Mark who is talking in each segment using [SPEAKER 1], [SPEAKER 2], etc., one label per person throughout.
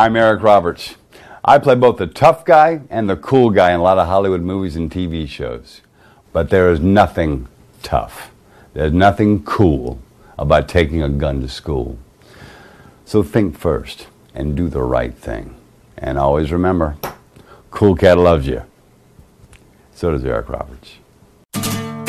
[SPEAKER 1] I'm Eric Roberts. I play both the tough guy and the cool guy in a lot of Hollywood movies and TV shows. But there is nothing tough, there's nothing cool about taking a gun to school. So think first and do the right thing. And always remember, Cool Cat loves you. So does Eric Roberts.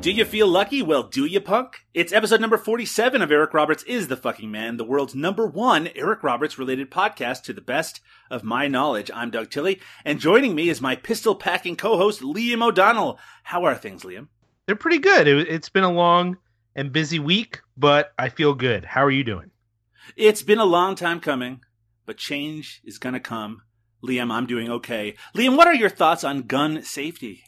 [SPEAKER 2] Do you feel lucky? Well, do you, punk? It's episode number 47 of Eric Roberts is the Fucking Man, the world's number one Eric Roberts related podcast to the best of my knowledge. I'm Doug Tilley, and joining me is my pistol packing co host, Liam O'Donnell. How are things, Liam?
[SPEAKER 3] They're pretty good. It, it's been a long and busy week, but I feel good. How are you doing?
[SPEAKER 2] It's been a long time coming, but change is going to come. Liam, I'm doing okay. Liam, what are your thoughts on gun safety?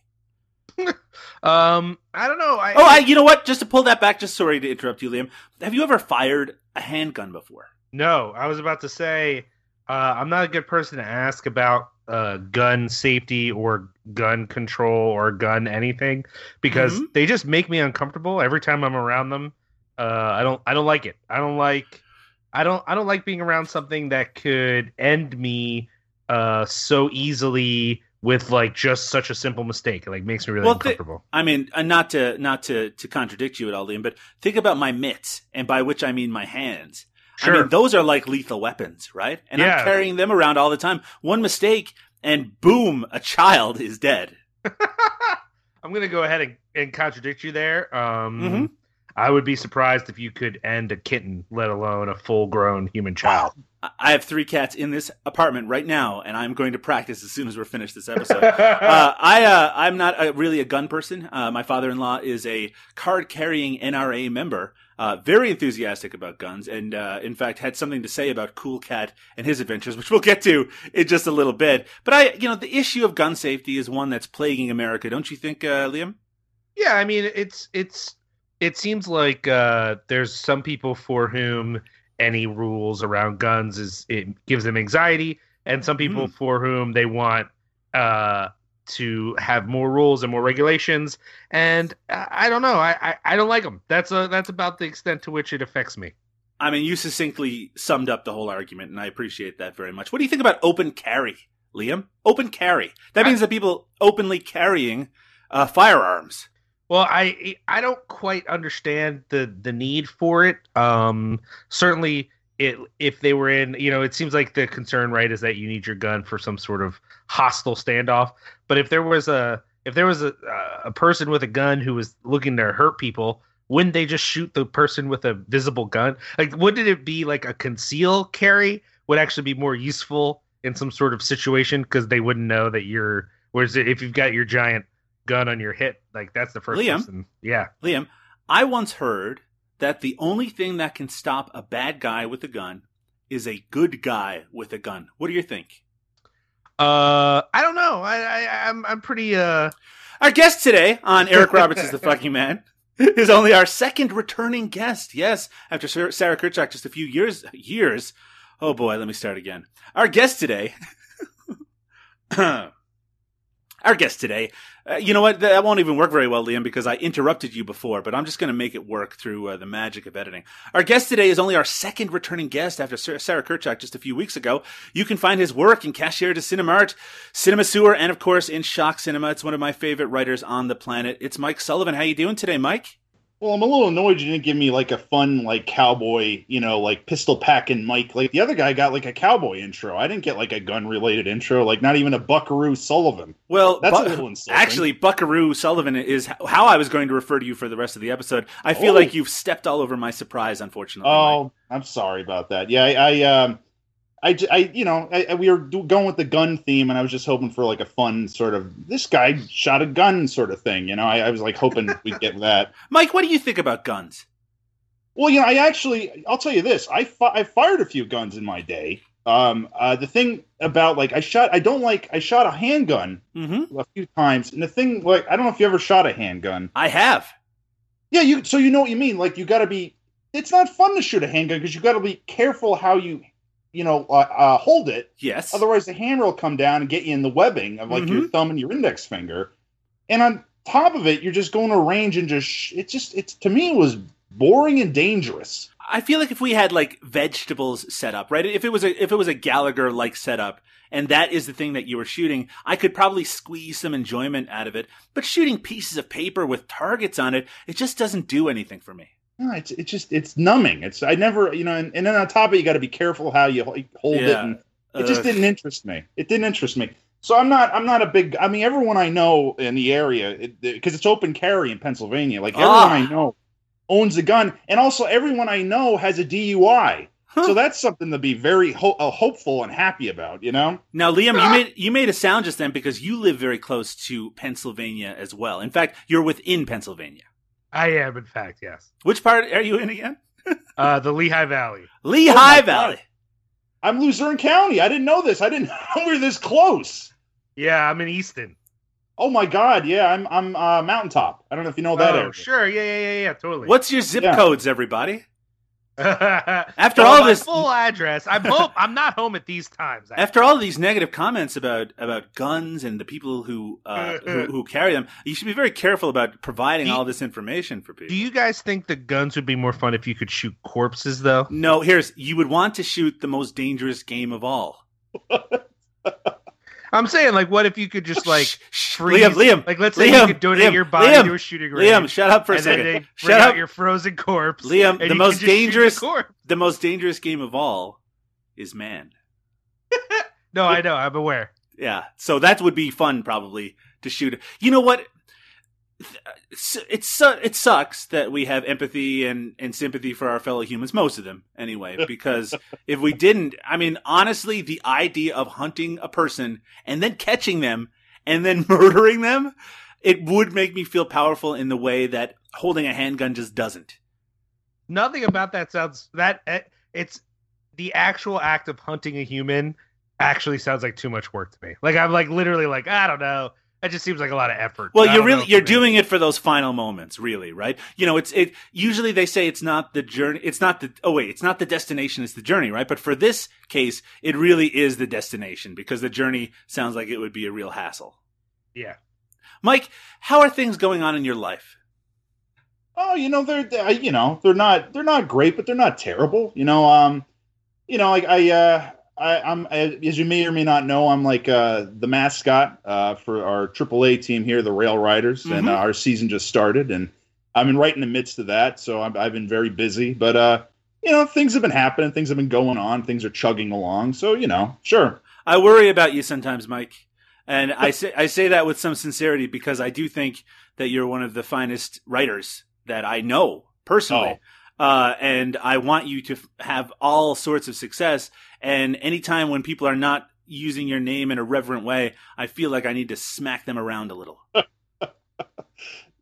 [SPEAKER 3] um, I don't know. I,
[SPEAKER 2] oh, I, you know what? Just to pull that back, just sorry to interrupt you, Liam. Have you ever fired a handgun before?
[SPEAKER 3] No, I was about to say uh, I'm not a good person to ask about uh, gun safety or gun control or gun anything because mm-hmm. they just make me uncomfortable every time I'm around them. Uh, I don't I don't like it. I don't like I don't I don't like being around something that could end me uh, so easily with like just such a simple mistake. It like makes me really well, uncomfortable.
[SPEAKER 2] Th- I mean, uh, not to not to to contradict you at all, Liam, but think about my mitts, and by which I mean my hands. Sure. I mean, those are like lethal weapons, right? And yeah. I'm carrying them around all the time. One mistake, and boom, a child is dead.
[SPEAKER 3] I'm gonna go ahead and, and contradict you there. Um, mm-hmm. I would be surprised if you could end a kitten, let alone a full-grown human child.
[SPEAKER 2] I have three cats in this apartment right now, and I'm going to practice as soon as we're finished this episode. uh, I uh, I'm not a, really a gun person. Uh, my father-in-law is a card-carrying NRA member, uh, very enthusiastic about guns, and uh, in fact had something to say about Cool Cat and his adventures, which we'll get to in just a little bit. But I, you know, the issue of gun safety is one that's plaguing America, don't you think, uh, Liam?
[SPEAKER 3] Yeah, I mean, it's it's it seems like there's some people for whom any rules around guns is it gives them anxiety, and some people mm. for whom they want uh, to have more rules and more regulations. And uh, I don't know, I, I, I don't like them. That's a that's about the extent to which it affects me.
[SPEAKER 2] I mean, you succinctly summed up the whole argument, and I appreciate that very much. What do you think about open carry, Liam? Open carry. That means I, that people openly carrying uh, firearms.
[SPEAKER 3] Well, I I don't quite understand the the need for it. Um, certainly, it if they were in, you know, it seems like the concern, right, is that you need your gun for some sort of hostile standoff. But if there was a if there was a a person with a gun who was looking to hurt people, wouldn't they just shoot the person with a visible gun? Like, wouldn't it be like a conceal carry would actually be more useful in some sort of situation because they wouldn't know that you're. Whereas if you've got your giant gun on your hip. Like that's the first
[SPEAKER 2] Liam,
[SPEAKER 3] person. Yeah.
[SPEAKER 2] Liam, I once heard that the only thing that can stop a bad guy with a gun is a good guy with a gun. What do you think?
[SPEAKER 3] Uh, I don't know. I, I I'm I'm pretty uh.
[SPEAKER 2] Our guest today on Eric Roberts is the fucking man is only our second returning guest. Yes, after Sarah Kirchhoff just a few years years. Oh boy, let me start again. Our guest today. our guest today. Uh, you know what? That won't even work very well, Liam, because I interrupted you before, but I'm just going to make it work through uh, the magic of editing. Our guest today is only our second returning guest after Sarah Kirchhoff just a few weeks ago. You can find his work in Cashiers du Cinemart, Cinema Sewer, and of course in Shock Cinema. It's one of my favorite writers on the planet. It's Mike Sullivan. How you doing today, Mike?
[SPEAKER 4] Well, I'm a little annoyed you didn't give me like a fun like cowboy, you know, like pistol packing Mike. Like the other guy got like a cowboy intro. I didn't get like a gun related intro, like not even a Buckaroo Sullivan.
[SPEAKER 2] Well, that's bu- a little insulting. Actually, Buckaroo Sullivan is how I was going to refer to you for the rest of the episode. I feel oh. like you've stepped all over my surprise, unfortunately.
[SPEAKER 4] Oh, Mike. I'm sorry about that. Yeah, I, I um I, I you know, I, we were going with the gun theme, and I was just hoping for like a fun sort of this guy shot a gun sort of thing. You know, I, I was like hoping we'd get that.
[SPEAKER 2] Mike, what do you think about guns?
[SPEAKER 4] Well, you know, I actually, I'll tell you this: I fi- I fired a few guns in my day. Um, uh, the thing about like I shot, I don't like I shot a handgun
[SPEAKER 2] Mm-hmm.
[SPEAKER 4] a few times, and the thing like I don't know if you ever shot a handgun.
[SPEAKER 2] I have.
[SPEAKER 4] Yeah, you so you know what you mean. Like you got to be. It's not fun to shoot a handgun because you got to be careful how you, you know, uh, uh, hold it.
[SPEAKER 2] Yes.
[SPEAKER 4] Otherwise, the hammer will come down and get you in the webbing of like your thumb and your index finger. And on top of it, you're just going to range and just sh- it just it's to me it was boring and dangerous.
[SPEAKER 2] I feel like if we had like vegetables set up, right? If it was a if it was a Gallagher like setup, and that is the thing that you were shooting, I could probably squeeze some enjoyment out of it. But shooting pieces of paper with targets on it, it just doesn't do anything for me.
[SPEAKER 4] No, it's it's just it's numbing. It's I never you know, and, and then on top of it, you got to be careful how you ho- hold it,
[SPEAKER 2] Yeah.
[SPEAKER 4] and it just
[SPEAKER 2] Ugh.
[SPEAKER 4] didn't interest me. It didn't interest me. So I'm not I'm not a big. I mean, everyone I know in the area because it's open carry in Pennsylvania. Like everyone
[SPEAKER 2] Ah.
[SPEAKER 4] I know owns a gun, and also everyone I know has a DUI.
[SPEAKER 2] Huh.
[SPEAKER 4] So that's something to be very ho- uh, hopeful and happy about. You know.
[SPEAKER 2] Now, Liam, you made you made a sound just then because you live very close to Pennsylvania as well. In fact, you're within Pennsylvania.
[SPEAKER 3] I am, in fact, yes.
[SPEAKER 2] Which part are you in again?
[SPEAKER 3] Uh, the Lehigh Valley.
[SPEAKER 2] Lehigh
[SPEAKER 4] Oh my God.
[SPEAKER 2] Valley.
[SPEAKER 4] I'm Luzerne County. I didn't know this. I didn't know we were this close.
[SPEAKER 3] Yeah, I'm in Easton.
[SPEAKER 4] Oh my God! Yeah, I'm I'm uh, Mountaintop. I don't know if you know that
[SPEAKER 3] oh,
[SPEAKER 4] area.
[SPEAKER 3] sure. Yeah, yeah, yeah, yeah. Totally.
[SPEAKER 2] What's your zip
[SPEAKER 4] Yeah.
[SPEAKER 2] codes, everybody?
[SPEAKER 3] After
[SPEAKER 2] After all
[SPEAKER 3] my
[SPEAKER 2] this,
[SPEAKER 3] full address, I'm home. I'm not home at these times. actually.
[SPEAKER 2] after all these negative comments about about guns and the people who uh, who, who carry them, you should be very careful about providing
[SPEAKER 3] Do you-
[SPEAKER 2] all this information for people.
[SPEAKER 3] Do you guys think the guns would be more fun if you could shoot corpses, though?
[SPEAKER 2] no, here's you would want to shoot the most dangerous game of all.
[SPEAKER 3] I'm saying, like, what if you could just like freeze?
[SPEAKER 2] Liam, Liam,
[SPEAKER 3] like, let's say
[SPEAKER 2] Liam,
[SPEAKER 3] you could donate
[SPEAKER 2] Liam,
[SPEAKER 3] your body
[SPEAKER 2] Liam,
[SPEAKER 3] to a shooting range.
[SPEAKER 2] Liam, shut up for a second. Shut
[SPEAKER 3] out
[SPEAKER 2] up.
[SPEAKER 3] your frozen corpse.
[SPEAKER 2] Liam, the most
[SPEAKER 3] can just shoot the
[SPEAKER 2] dangerous-
[SPEAKER 3] corpse.
[SPEAKER 2] the most dangerous game of all is man.
[SPEAKER 3] No, I know. I'm aware.
[SPEAKER 2] Yeah, so that would be fun probably to shoot. You know what? It's, it sucks that we have empathy and, and sympathy for our fellow humans, most of them anyway. Because if we didn't, I mean, honestly, the idea of hunting a person and then catching them and then murdering them, it would make me feel powerful in the way that holding a handgun just doesn't.
[SPEAKER 3] Nothing about that sounds that eh, it's the actual act of hunting a human actually sounds like too much work to me. Like I'm like literally like I don't know. It just seems like a lot of effort.
[SPEAKER 2] Well, you're really you're doing it for those final moments, really, right? You know, it's it. Usually they say it's not the journey. It's not the. Oh wait, it's not the destination. It's the journey, right? But for this case, it really is the destination because the journey sounds like it would be a real hassle.
[SPEAKER 3] Yeah.
[SPEAKER 2] Mike, how are things going on in your life?
[SPEAKER 4] Oh, you know they're, they you know they're not they're not great, but they're not terrible. You know, um, you know, like I, uh, I, I'm as you may or may not know, I'm like uh, the mascot uh, for our AAA team here, the Rail Riders, and
[SPEAKER 2] Mhm.
[SPEAKER 4] uh, our season just started, and I'm in right in the midst of that, so I'm, I've been very busy. But uh, you know, things have been happening, things have been going on, things are chugging along. So you know, sure,
[SPEAKER 2] I worry about you sometimes, Mike, and I say I say that with some sincerity because I do think that you're one of the finest writers that I know personally. Uh, and I want you to f- have all sorts of success. And anytime when people are not using your name in a reverent way, I feel like I need to smack them around a little.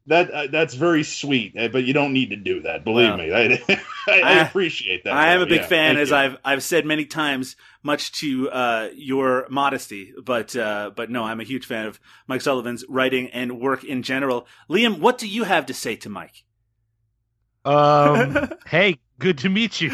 [SPEAKER 4] that uh, that's very sweet, uh, but you don't need to do that. Believe
[SPEAKER 2] Well,
[SPEAKER 4] me, I, I,
[SPEAKER 2] I-
[SPEAKER 4] appreciate that.
[SPEAKER 2] I am a big
[SPEAKER 4] Yeah,
[SPEAKER 2] fan, as
[SPEAKER 4] you.
[SPEAKER 2] I've I've said many times, much to uh, your modesty. But uh, but no, I'm a huge fan of Mike Sullivan's writing and work in general. Liam, what do you have to say to Mike?
[SPEAKER 3] Um. hey, good to meet you.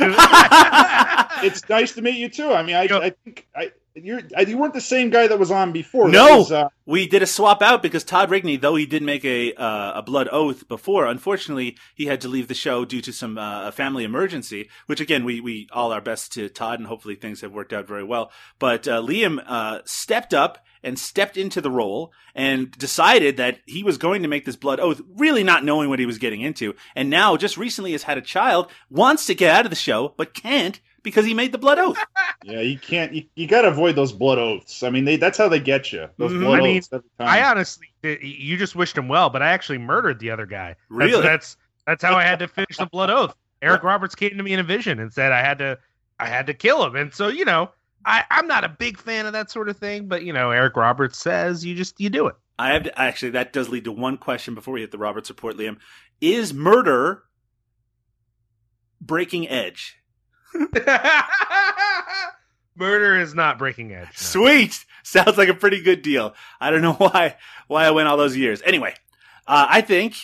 [SPEAKER 4] It's nice to meet you too. I mean, I, I think I you're I, you weren't the same guy that was on before.
[SPEAKER 2] No!
[SPEAKER 4] Was, uh,
[SPEAKER 2] We did a swap out because Todd Rigney, though he did make a uh, a blood oath before, unfortunately he had to leave the show due to some uh, a family emergency. Which again, we we all our best to Todd, and hopefully things have worked out very well. But uh, Liam uh, stepped up and stepped into the role and decided that he was going to make this blood oath, really not knowing what he was getting into. And now, just recently, has had a child, wants to get out of the show, but can't because he made the blood oath.
[SPEAKER 4] yeah, you can't. You, you got to avoid those blood oaths. I mean, they that's how they get you. Those
[SPEAKER 2] Mhm.
[SPEAKER 4] blood
[SPEAKER 3] I mean,
[SPEAKER 4] oaths every time.
[SPEAKER 3] I honestly, you just wished him well, but I actually murdered the other guy. That's-
[SPEAKER 2] Really?
[SPEAKER 3] That's that's how I had to finish the blood oath. Eric Roberts came to me in a vision and said I had to I had to kill him, and so you know I I'm not a big fan of that sort of thing, but you know Eric Roberts says you just you do it.
[SPEAKER 2] I have to, actually that does lead to one question before we hit the Roberts report, Liam. Is murder Breaking Edge.
[SPEAKER 3] Murder is not breaking edge. no.
[SPEAKER 2] Sweet. Sounds like a pretty good deal. I don't know why why I went all those years. Anyway, uh, I think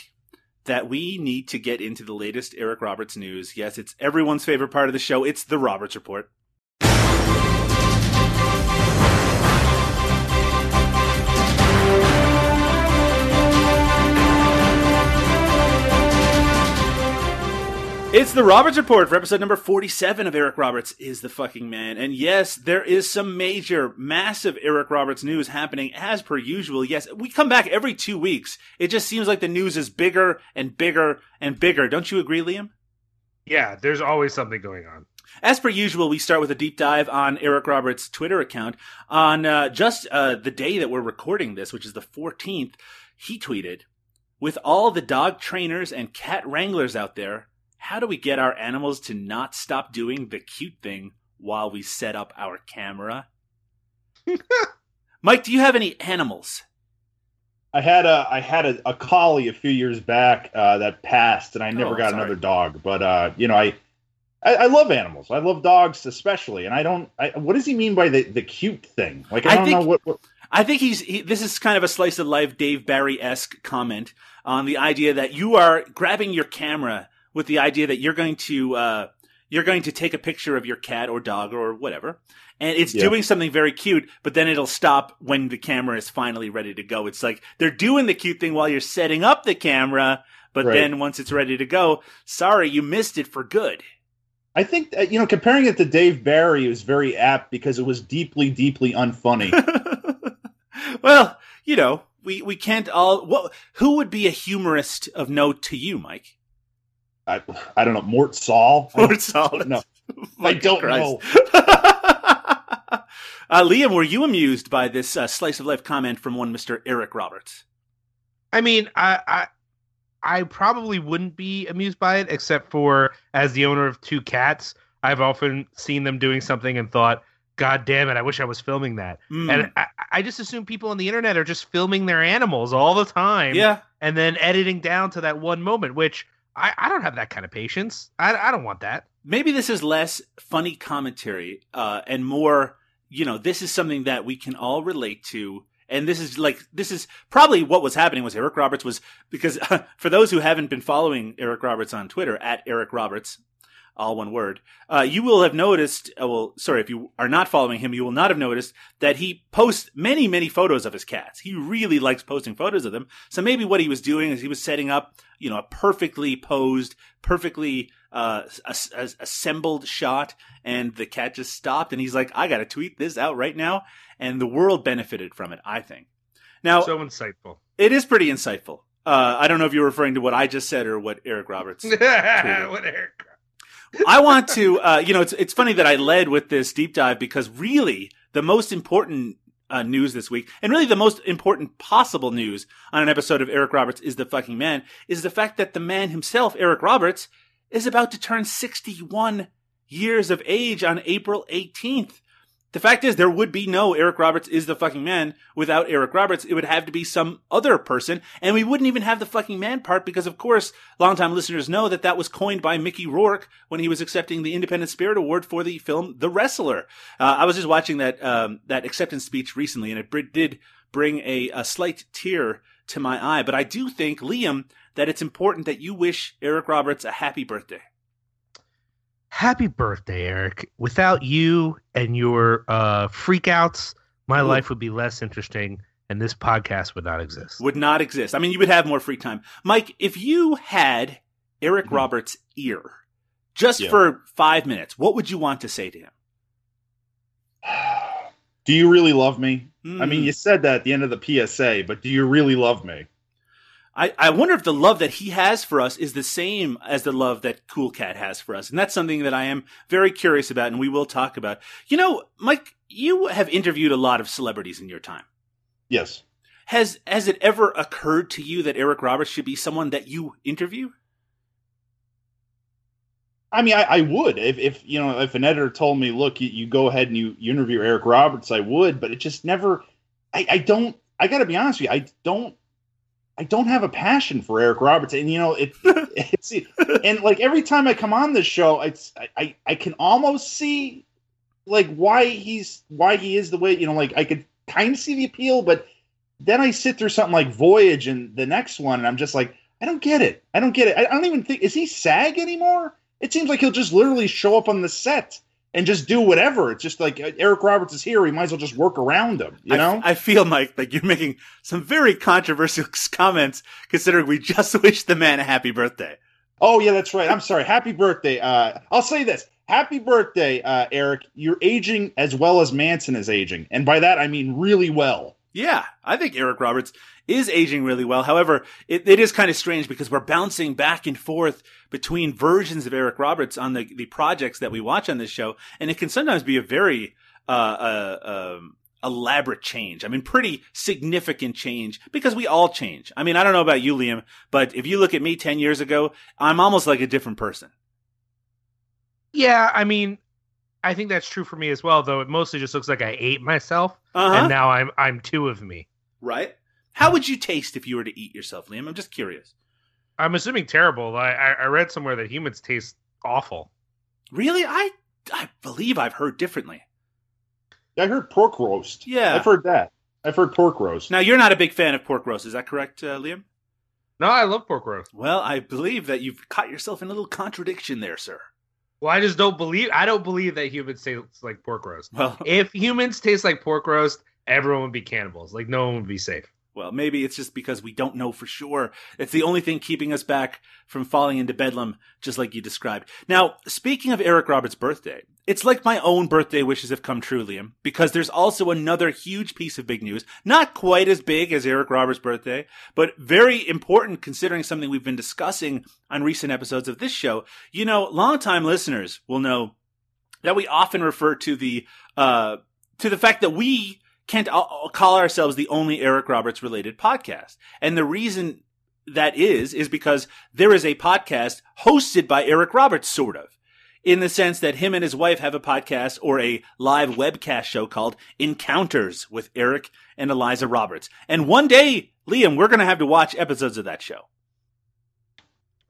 [SPEAKER 2] that we need to get into the latest Eric Roberts news. Yes, it's everyone's favorite part of the show. It's the Roberts Report. It's the Roberts Report for episode number 47 of Eric Roberts is the fucking man. And yes, there is some major, massive Eric Roberts news happening as per usual. Yes, we come back every two weeks. It just seems like the news is bigger and bigger and bigger. Don't you agree, Liam?
[SPEAKER 3] Yeah, there's always something going on.
[SPEAKER 2] As per usual, we start with a deep dive on Eric Roberts' Twitter account. On uh, just uh, the day that we're recording this, which is the 14th, he tweeted, With all the dog trainers and cat wranglers out there, how do we get our animals to not stop doing the cute thing while we set up our camera? Mike, do you have any animals?
[SPEAKER 4] I had a I had a, a collie a few years back uh, that passed, and I never
[SPEAKER 2] Oh,
[SPEAKER 4] got
[SPEAKER 2] sorry.
[SPEAKER 4] another dog. But uh, you know, I, I I love animals. I love dogs especially, and I don't. I, what does he mean by the the cute thing? Like I
[SPEAKER 2] I
[SPEAKER 4] don't
[SPEAKER 2] think-
[SPEAKER 4] know what, what.
[SPEAKER 2] I think he's he, this is kind of a slice of life Dave Barry esque comment on the idea that you are grabbing your camera with the idea that you're going to uh, you're going to take a picture of your cat or dog or whatever, and it's
[SPEAKER 4] Yeah.
[SPEAKER 2] doing something very cute, but then it'll stop when the camera is finally ready to go. It's like they're doing the cute thing while you're setting up the camera, but
[SPEAKER 4] Right.
[SPEAKER 2] then once it's ready to go, sorry, you missed it for good.
[SPEAKER 4] I think uh, you know, comparing it to Dave Barry is very apt because it was deeply, deeply unfunny.
[SPEAKER 2] well, you know, we we can't all. What? Who would be a humorist of note to you, Mike?
[SPEAKER 4] I, I don't know, Mort Sahl. Mort
[SPEAKER 2] Or
[SPEAKER 4] don't- No,
[SPEAKER 2] My
[SPEAKER 4] don't
[SPEAKER 2] Christ. uh, Liam, were you amused by this uh, slice of life comment from one Mister Eric Roberts?
[SPEAKER 3] I mean, I, I I probably wouldn't be amused by it, except for as the owner of two cats, I've often seen them doing something and thought, "God damn it, I wish I was filming that."
[SPEAKER 2] Hmm.
[SPEAKER 3] And I, I just assume people on the internet are just filming their animals all the time,
[SPEAKER 2] yeah,
[SPEAKER 3] and then editing down to that one moment, which I, I don't have that kind of patience. I, I don't want that.
[SPEAKER 2] maybe this is less funny commentary uh, and more, you know, this is something that we can all relate to. And this is like, this is probably what was happening was Eric Roberts was, because for those who haven't been following Eric Roberts on Twitter, at Eric Roberts, all one word, uh, you will have noticed, uh, well, sorry, if you are not following him, you will not have noticed that he posts many, many photos of his cats. He really likes posting photos of them. So maybe what he was doing is he was setting up, you know, a perfectly posed, perfectly uh, as- as- assembled shot, and the cat just stopped, and he's like, "I got to tweet this out right now," and the world benefited from it. I think. Now
[SPEAKER 3] So insightful.
[SPEAKER 2] it is pretty insightful. Uh, I don't know if you're referring to what I just said or what Eric Roberts.
[SPEAKER 3] what Eric?
[SPEAKER 2] I want to, uh, you know, it's it's funny that I led with this deep dive because really the most important uh, news this week, and really the most important possible news on an episode of Eric Roberts is the fucking man, is the fact that the man himself, Eric Roberts, is about to turn 61 years of age on April 18th. The fact is, there would be no Eric Roberts is the fucking man without Eric Roberts. It would have to be some other person, and we wouldn't even have the fucking man part because, of course, longtime listeners know that that was coined by Mickey Rourke when he was accepting the Independent Spirit Award for the film The Wrestler. Uh, I was just watching that um, that acceptance speech recently, and it did bring a, a slight tear to my eye. But I do think, Liam, that it's important that you wish Eric Roberts a happy birthday.
[SPEAKER 3] Happy birthday, Eric. Without you and your uh, freakouts, my
[SPEAKER 2] Ooh.
[SPEAKER 3] life would be less interesting and this podcast would not exist.
[SPEAKER 2] would not exist. I mean, you would have more free time. Mike, if you had Eric
[SPEAKER 4] Mhm.
[SPEAKER 2] Roberts' ear just
[SPEAKER 4] Yeah.
[SPEAKER 2] for five minutes, what would you want to say to him?
[SPEAKER 4] Do you really love me? I
[SPEAKER 2] Hmm.
[SPEAKER 4] mean, you said that at the end of the PSA, but do you really love me?
[SPEAKER 2] I, I wonder if the love that he has for us is the same as the love that Cool Cat has for us. And that's something that I am very curious about and we will talk about. You know, Mike, you have interviewed a lot of celebrities in your time.
[SPEAKER 4] Yes.
[SPEAKER 2] Has has it ever occurred to you that Eric Roberts should be someone that you interview?
[SPEAKER 4] I mean, I, I would if, if you know if an editor told me, look, you, you go ahead and you, you interview Eric Roberts, I would, but it just never. I, I don't. I got to be honest with you. I don't. I don't have a passion for Eric Roberts, and you know it. it's and like every time I come on this show, it's I I can almost see like why he's why he is the way you know like I could kind of see the appeal, but then I sit through something like Voyage and the next one, and I'm just like I don't get it. I don't get it. I, I don't even think is he SAG anymore? It seems like he'll just literally show up on the set and just do whatever. It's just like uh, Eric Roberts is here. He might as well just work around him. You know?
[SPEAKER 2] I, I feel, Mike, like you're making some very controversial comments considering we just wished the man a happy birthday.
[SPEAKER 4] Oh, yeah, that's right. I'm sorry. Happy birthday. Uh, I'll say this. Happy birthday, uh, Eric. You're aging as well as Manson is aging. And by that, I mean really well.
[SPEAKER 2] Yeah, I think Eric Roberts is aging really well. However, it, it is kind of strange because we're bouncing back and forth between versions of Eric Roberts on the, the projects that we watch on this show. And it can sometimes be a very, uh, uh, um, elaborate change. I mean, pretty significant change because we all change. I mean, I don't know about you, Liam, but if you look at me 10 years ago, I'm almost like a different person.
[SPEAKER 3] Yeah, I mean, I think that's true for me as well, though it mostly just looks like I ate myself
[SPEAKER 2] Uh-huh.
[SPEAKER 3] and now I'm I'm two of me.
[SPEAKER 2] Right? How would you taste if you were to eat yourself, Liam? I'm just curious.
[SPEAKER 3] I'm assuming terrible. I I, I read somewhere that humans taste awful.
[SPEAKER 2] Really? I I believe I've heard differently.
[SPEAKER 4] Yeah, I heard pork roast.
[SPEAKER 2] Yeah.
[SPEAKER 4] I've heard that. I've heard pork roast.
[SPEAKER 2] Now, you're not a big fan of pork roast, is that correct, uh, Liam?
[SPEAKER 3] No, I love pork roast.
[SPEAKER 2] Well, I believe that you've caught yourself in a little contradiction there, sir.
[SPEAKER 3] Well, I just don't believe I don't believe that humans taste like pork roast.
[SPEAKER 2] Well,
[SPEAKER 3] If humans taste like pork roast, everyone would be cannibals. Like no one would be safe.
[SPEAKER 2] Well, maybe it's just because we don't know for sure. It's the only thing keeping us back from falling into bedlam, just like you described. Now, speaking of Eric Roberts' birthday, it's like my own birthday wishes have come true, Liam, because there's also another huge piece of big news. Not quite as big as Eric Roberts' birthday, but very important considering something we've been discussing on recent episodes of this show. You know, longtime listeners will know that we often refer to the, uh, to the fact that we can't call ourselves the only Eric Roberts related podcast. And the reason that is, is because there is a podcast hosted by Eric Roberts, sort of. In the sense that him and his wife have a podcast or a live webcast show called Encounters with Eric and Eliza Roberts. And one day, Liam, we're going to have to watch episodes of that show.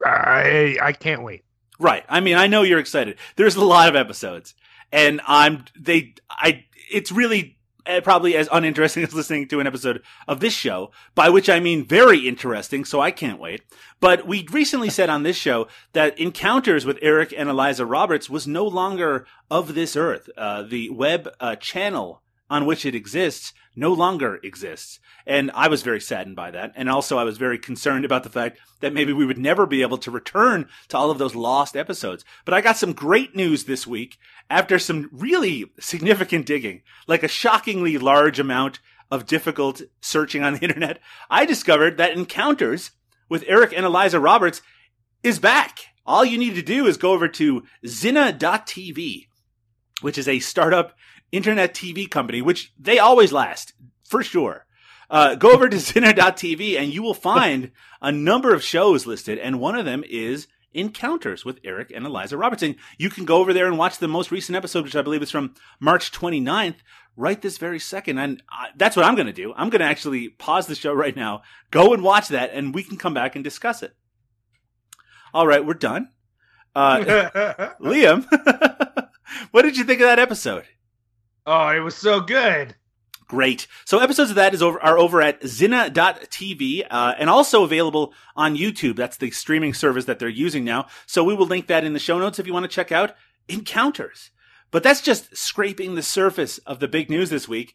[SPEAKER 3] I I can't wait.
[SPEAKER 2] Right. I mean, I know you're excited. There's a lot of episodes, and I'm they. I. It's really probably as uninteresting as listening to an episode of this show, by which I mean very interesting. So I can't wait. But we recently said on this show that Encounters with Eric and Eliza Roberts was no longer of this earth. Uh, the web uh, channel on which it exists no longer exists. And I was very saddened by that. And also I was very concerned about the fact that maybe we would never be able to return to all of those lost episodes. But I got some great news this week after some really significant digging, like a shockingly large amount of difficult searching on the internet. I discovered that Encounters with Eric and Eliza Roberts is back. All you need to do is go over to Zina.tv, which is a startup internet TV company, which they always last for sure. Uh, go over to Zinner.tv and you will find a number of shows listed, and one of them is Encounters with Eric and Eliza Robertson. You can go over there and watch the most recent episode, which I believe is from March 29th, right this very second. And I, that's what I'm going to do. I'm going to actually pause the show right now, go and watch that, and we can come back and discuss it. All right, we're done. Uh, Liam, what did you think of that episode?
[SPEAKER 3] Oh, it was so good.
[SPEAKER 2] Great. So episodes of that is over are over at Zina.tv uh, and also available on YouTube. That's the streaming service that they're using now. So we will link that in the show notes if you want to check out Encounters. But that's just scraping the surface of the big news this week.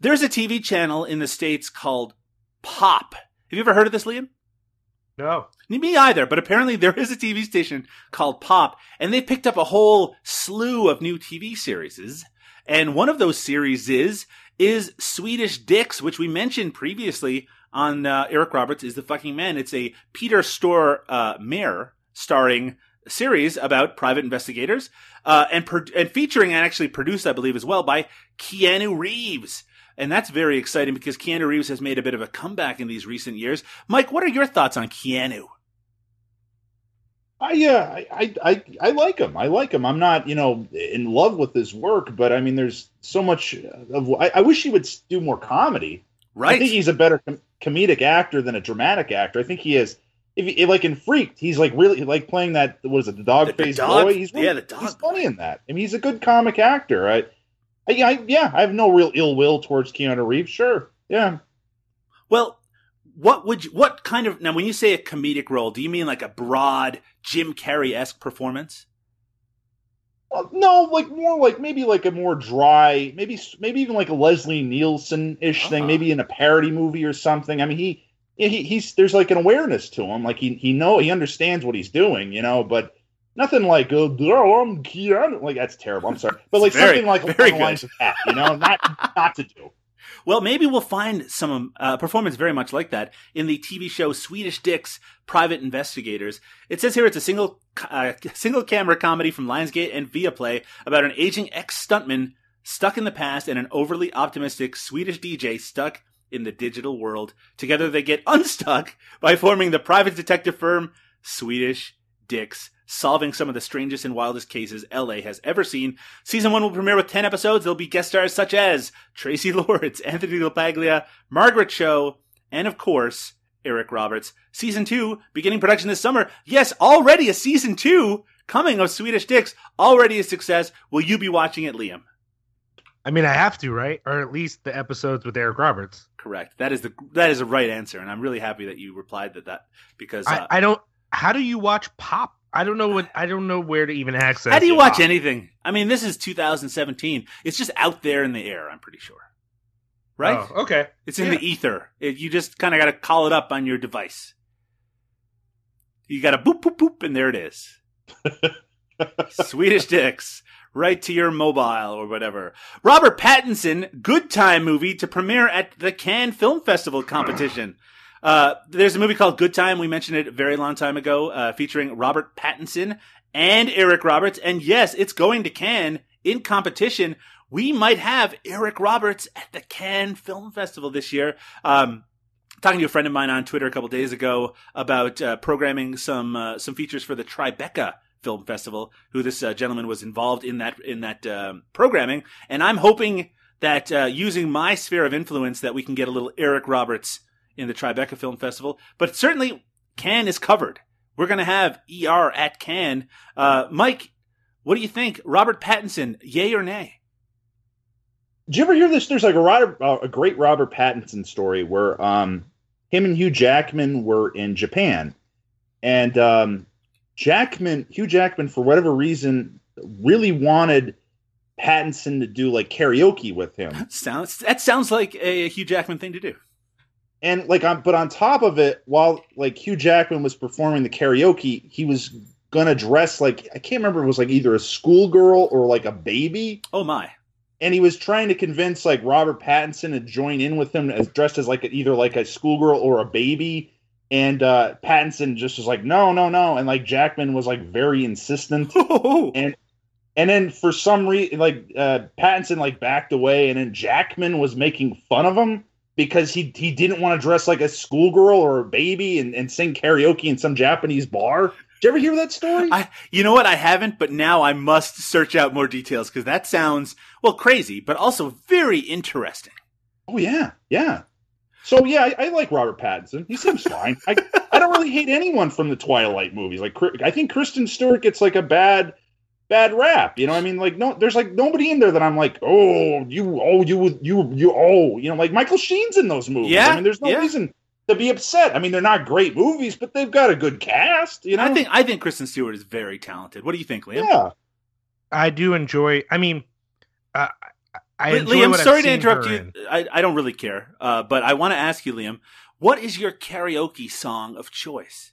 [SPEAKER 2] There's a TV channel in the States called Pop. Have you ever heard of this, Liam?
[SPEAKER 3] No.
[SPEAKER 2] Me either, but apparently there is a TV station called Pop, and they picked up a whole slew of new TV series. And one of those series is is Swedish Dicks, which we mentioned previously on uh, Eric Roberts is the fucking man. It's a Peter Storr uh, Mayer starring series about private investigators, uh, and and featuring and actually produced, I believe, as well by Keanu Reeves. And that's very exciting because Keanu Reeves has made a bit of a comeback in these recent years. Mike, what are your thoughts on Keanu?
[SPEAKER 4] I, uh, I, I, I, I like him. I like him. I'm not, you know, in love with his work, but I mean, there's so much of. I, I wish he would do more comedy.
[SPEAKER 2] Right.
[SPEAKER 4] I think he's a better com- comedic actor than a dramatic actor. I think he is. If, if like in Freaked, he's like really like playing that. What is it, the dog faced boy? He's really,
[SPEAKER 2] yeah, the dog
[SPEAKER 4] He's
[SPEAKER 2] boy.
[SPEAKER 4] funny in that. I mean, he's a good comic actor. I, I, I yeah, I have no real ill will towards Keanu Reeves. Sure, yeah.
[SPEAKER 2] Well, what would you, what kind of now when you say a comedic role, do you mean like a broad Jim Carrey esque performance?
[SPEAKER 4] Well, no, like more like maybe like a more dry, maybe maybe even like a Leslie Nielsen ish thing,
[SPEAKER 2] Uh-huh.
[SPEAKER 4] maybe in a parody movie or something. I mean, he, he he's there's like an awareness to him, like he he know he understands what he's doing, you know, but nothing like oh, I'm Keanu, like that's terrible. I'm sorry, but like
[SPEAKER 2] Very-
[SPEAKER 4] something like
[SPEAKER 2] very good.
[SPEAKER 4] lines of that, you know, not not to do.
[SPEAKER 2] Well, maybe we'll find some uh, performance very much like that in the TV show Swedish Dicks Private Investigators. It says here it's a single uh, single camera comedy from Lionsgate and Viaplay about an aging ex stuntman stuck in the past and an overly optimistic Swedish DJ stuck in the digital world. Together they get unstuck by forming the private detective firm Swedish Dicks, solving some of the strangest and wildest cases LA has ever seen. Season one will premiere with 10 episodes. There'll be guest stars such as Traci Lords, Anthony LaPaglia, Margaret Cho, and of course, Eric Roberts. Season two, beginning production this summer. Yes, already a season two coming of Swedish Dicks. Already a success. Will you be watching it, Liam?
[SPEAKER 3] I mean, I have to, right? Or at least the episodes with Eric Roberts.
[SPEAKER 2] Correct. That is the that is a right answer, and I'm really happy that you replied that that because uh,
[SPEAKER 3] I, I don't. How do you watch Pop? I don't know what. I don't know where to even access.
[SPEAKER 2] how do you watch
[SPEAKER 3] Pop.
[SPEAKER 2] anything? I mean, this is 2017. It's just out there in the air. I'm pretty sure. Right?
[SPEAKER 3] Oh, okay.
[SPEAKER 2] It's in
[SPEAKER 3] Yeah.
[SPEAKER 2] the ether. It, you just kind of got to call it up on your device. You got to boop, boop, boop, and there it is. Swedish Dicks, right to your mobile or whatever. Robert Pattinson, Good Time movie to premiere at the Cannes Film Festival competition. Uh, there's a movie called Good Time. We mentioned it a very long time ago, uh, featuring Robert Pattinson and Eric Roberts. And yes, it's going to Cannes in competition. We might have Eric Roberts at the Cannes Film Festival this year. Um, talking to a friend of mine on Twitter a couple days ago about uh, programming some uh, some features for the Tribeca Film Festival. Who this uh, gentleman was involved in that in that um, programming, and I'm hoping that uh, using my sphere of influence that we can get a little Eric Roberts in the Tribeca Film Festival. But certainly, Cannes is covered. We're going to have ER at Cannes. Uh, Mike, what do you think? Robert Pattinson, yay or nay?
[SPEAKER 4] Did you ever hear this? There's like a, Robert, uh, a great Robert Pattinson story where um, him and Hugh Jackman were in Japan, and um, Jackman, Hugh Jackman, for whatever reason, really wanted Pattinson to do like karaoke with him,
[SPEAKER 2] Sounds that sounds like a Hugh Jackman thing to do.
[SPEAKER 4] And like on, but on top of it, while like Hugh Jackman was performing the karaoke, he was gonna dress like I can't remember it was like either a schoolgirl or like a baby.
[SPEAKER 2] Oh my.
[SPEAKER 4] and he was trying to convince like Robert Pattinson to join in with him as dressed as like a, either like a schoolgirl or a baby. And uh Pattinson just was like, no, no, no. And like Jackman was like very insistent. And and then for some reason like uh Pattinson like backed away and then Jackman was making fun of him because he he didn't want to dress like a schoolgirl or a baby and, and sing karaoke in some Japanese bar. Did you ever hear that story?
[SPEAKER 2] I, you know what? I haven't, but now I must search out more details because that sounds well crazy, but also very interesting.
[SPEAKER 4] Oh yeah, yeah. So yeah, I, I like Robert Pattinson. He seems fine. I I don't really hate anyone from the Twilight movies. Like I think Kristen Stewart gets like a bad bad rap. You know, what I mean, like no, there's like nobody in there that I'm like, oh, you, oh, you, you, you, oh, you know, like Michael Sheen's in those movies.
[SPEAKER 2] Yeah,
[SPEAKER 4] I mean, there's no
[SPEAKER 2] yeah.
[SPEAKER 4] reason to be upset. I mean, they're not great movies, but they've got a good cast. You know,
[SPEAKER 2] I think I think Kristen Stewart is very talented. What do you think, Liam?
[SPEAKER 4] yeah.
[SPEAKER 3] I do enjoy. I mean, uh, I
[SPEAKER 2] Li-
[SPEAKER 3] enjoy
[SPEAKER 2] Liam,
[SPEAKER 3] what I've
[SPEAKER 2] sorry to interrupt you.
[SPEAKER 3] in.
[SPEAKER 2] I, I don't really care, uh, but I want to ask you, Liam, what is your karaoke song of choice?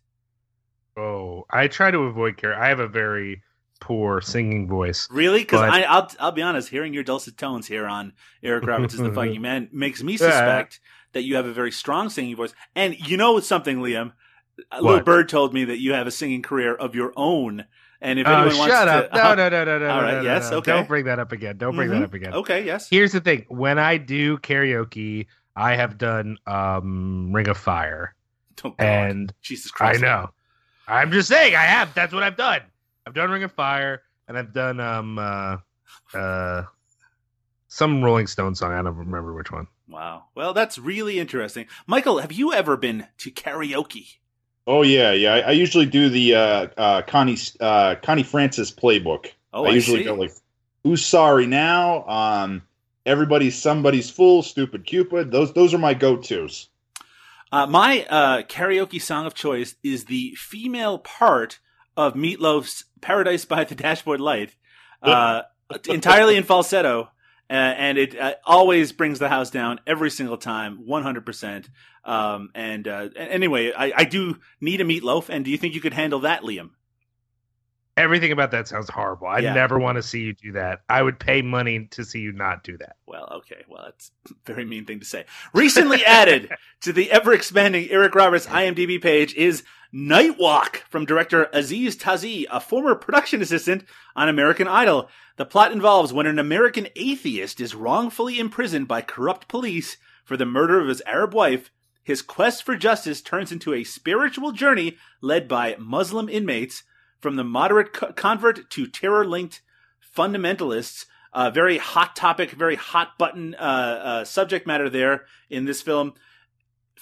[SPEAKER 3] Oh, I try to avoid care. I have a very poor singing voice.
[SPEAKER 2] Really? Because
[SPEAKER 3] But-
[SPEAKER 2] I'll I'll be honest, hearing your dulcet tones here on Eric Roberts is the fucking man makes me
[SPEAKER 3] Yeah.
[SPEAKER 2] suspect that you have a very strong singing voice. And you know something, Liam? A little bird told me that you have a singing career of your own. And if
[SPEAKER 3] Oh,
[SPEAKER 2] anyone wants
[SPEAKER 3] shut
[SPEAKER 2] to,
[SPEAKER 3] up! No, no, no, no, no.
[SPEAKER 2] All right,
[SPEAKER 3] no,
[SPEAKER 2] yes,
[SPEAKER 3] no.
[SPEAKER 2] okay.
[SPEAKER 3] Don't bring that up again. Don't bring
[SPEAKER 2] Mhm.
[SPEAKER 3] that up again.
[SPEAKER 2] Okay, yes.
[SPEAKER 3] Here's the thing: when I do karaoke, I have done um, Ring of Fire,
[SPEAKER 2] Oh,
[SPEAKER 3] and
[SPEAKER 2] Jesus Christ.
[SPEAKER 3] I know. I'm just saying, I have. That's what I've done. I've done Ring of Fire, and I've done um uh uh some Rolling Stone song. I don't remember which one.
[SPEAKER 2] Wow. Well, that's really interesting. Michael, have you ever been to karaoke?
[SPEAKER 4] Oh yeah, yeah. I, I usually do the uh, uh, Connie uh, Connie Francis playbook.
[SPEAKER 2] Oh,
[SPEAKER 4] I
[SPEAKER 2] I
[SPEAKER 4] usually
[SPEAKER 2] see.
[SPEAKER 4] go like, "Who's sorry now?" Um, everybody's somebody's fool. Stupid Cupid. Those those are my go tos.
[SPEAKER 2] Uh, my uh, karaoke song of choice is the female part of Meatloaf's "Paradise by the Dashboard Light," uh, entirely in falsetto, uh, and it uh, always brings the house down every single time, one hundred percent. Um, and uh, anyway, I, I do need a meatloaf. And do you think you could handle that, Liam?
[SPEAKER 3] Everything about that sounds horrible. I
[SPEAKER 2] Yeah.
[SPEAKER 3] never want to see you do that. I would pay money to see you not do that.
[SPEAKER 2] Well, okay. Well, that's a very mean thing to say. Recently added to the ever expanding Eric Roberts IMDb page is Night Walk from director Aziz Tazi, a former production assistant on American Idol. The plot involves when an American atheist is wrongfully imprisoned by corrupt police for the murder of his Arab wife. His quest for justice turns into a spiritual journey led by Muslim inmates from the moderate co- convert to terror linked fundamentalists. Uh, very hot topic, very hot button uh, uh, subject matter there in this film,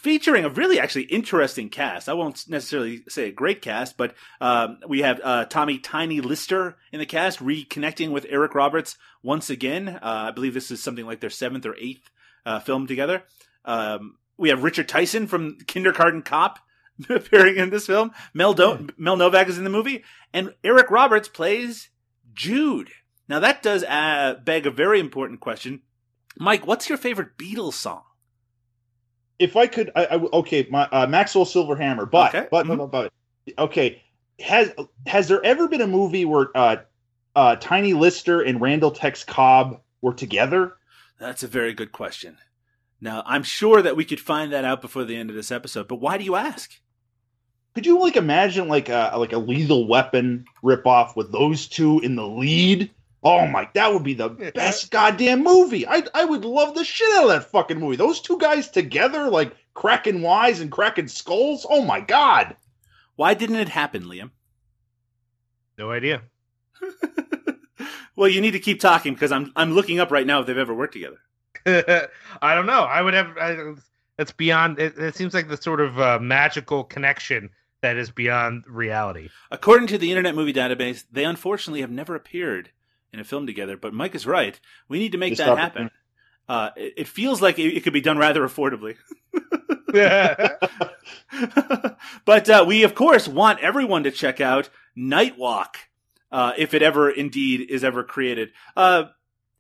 [SPEAKER 2] featuring a really actually interesting cast. I won't necessarily say a great cast, but um, we have uh, Tommy Tiny Lister in the cast, reconnecting with Eric Roberts once again. Uh, I believe this is something like their seventh or eighth uh, film together. Um, we have Richard Tyson from Kindergarten Cop appearing in this film. Mel, Do- Mel Novak is in the movie, and Eric Roberts plays Jude. Now that does uh, beg a very important question. Mike, what's your favorite Beatles song?
[SPEAKER 4] If I could, I, I okay, my uh, Maxwell Silverhammer, but,
[SPEAKER 2] Okay.
[SPEAKER 4] but
[SPEAKER 2] Mhm.
[SPEAKER 4] but but okay. Has has there ever been a movie where uh, uh, Tiny Lister and Randall Tex Cobb were together?
[SPEAKER 2] That's a very good question. Now, I'm sure that we could find that out before the end of this episode, but why do you ask?
[SPEAKER 4] Could you like imagine like a like a Lethal Weapon ripoff with those two in the lead? Oh my, that would be the best goddamn movie. I I would love the shit out of that fucking movie. Those two guys together, like cracking wise and cracking skulls. Oh my god.
[SPEAKER 2] Why didn't it happen, Liam?
[SPEAKER 3] No idea.
[SPEAKER 2] well, you need to keep talking because I'm I'm looking up right now if they've ever worked together.
[SPEAKER 3] I don't know. I would have. I, it's beyond. It, it seems like the sort of uh, magical connection that is beyond reality.
[SPEAKER 2] According to the Internet Movie Database, they unfortunately have never appeared in a film together. But Mike is right. We need to make
[SPEAKER 4] Missed
[SPEAKER 2] that happen. Uh, it, it feels like it, it could be done rather affordably. but uh, we, of course, want everyone to check out Night Walk, uh, if it ever indeed is ever created. Uh,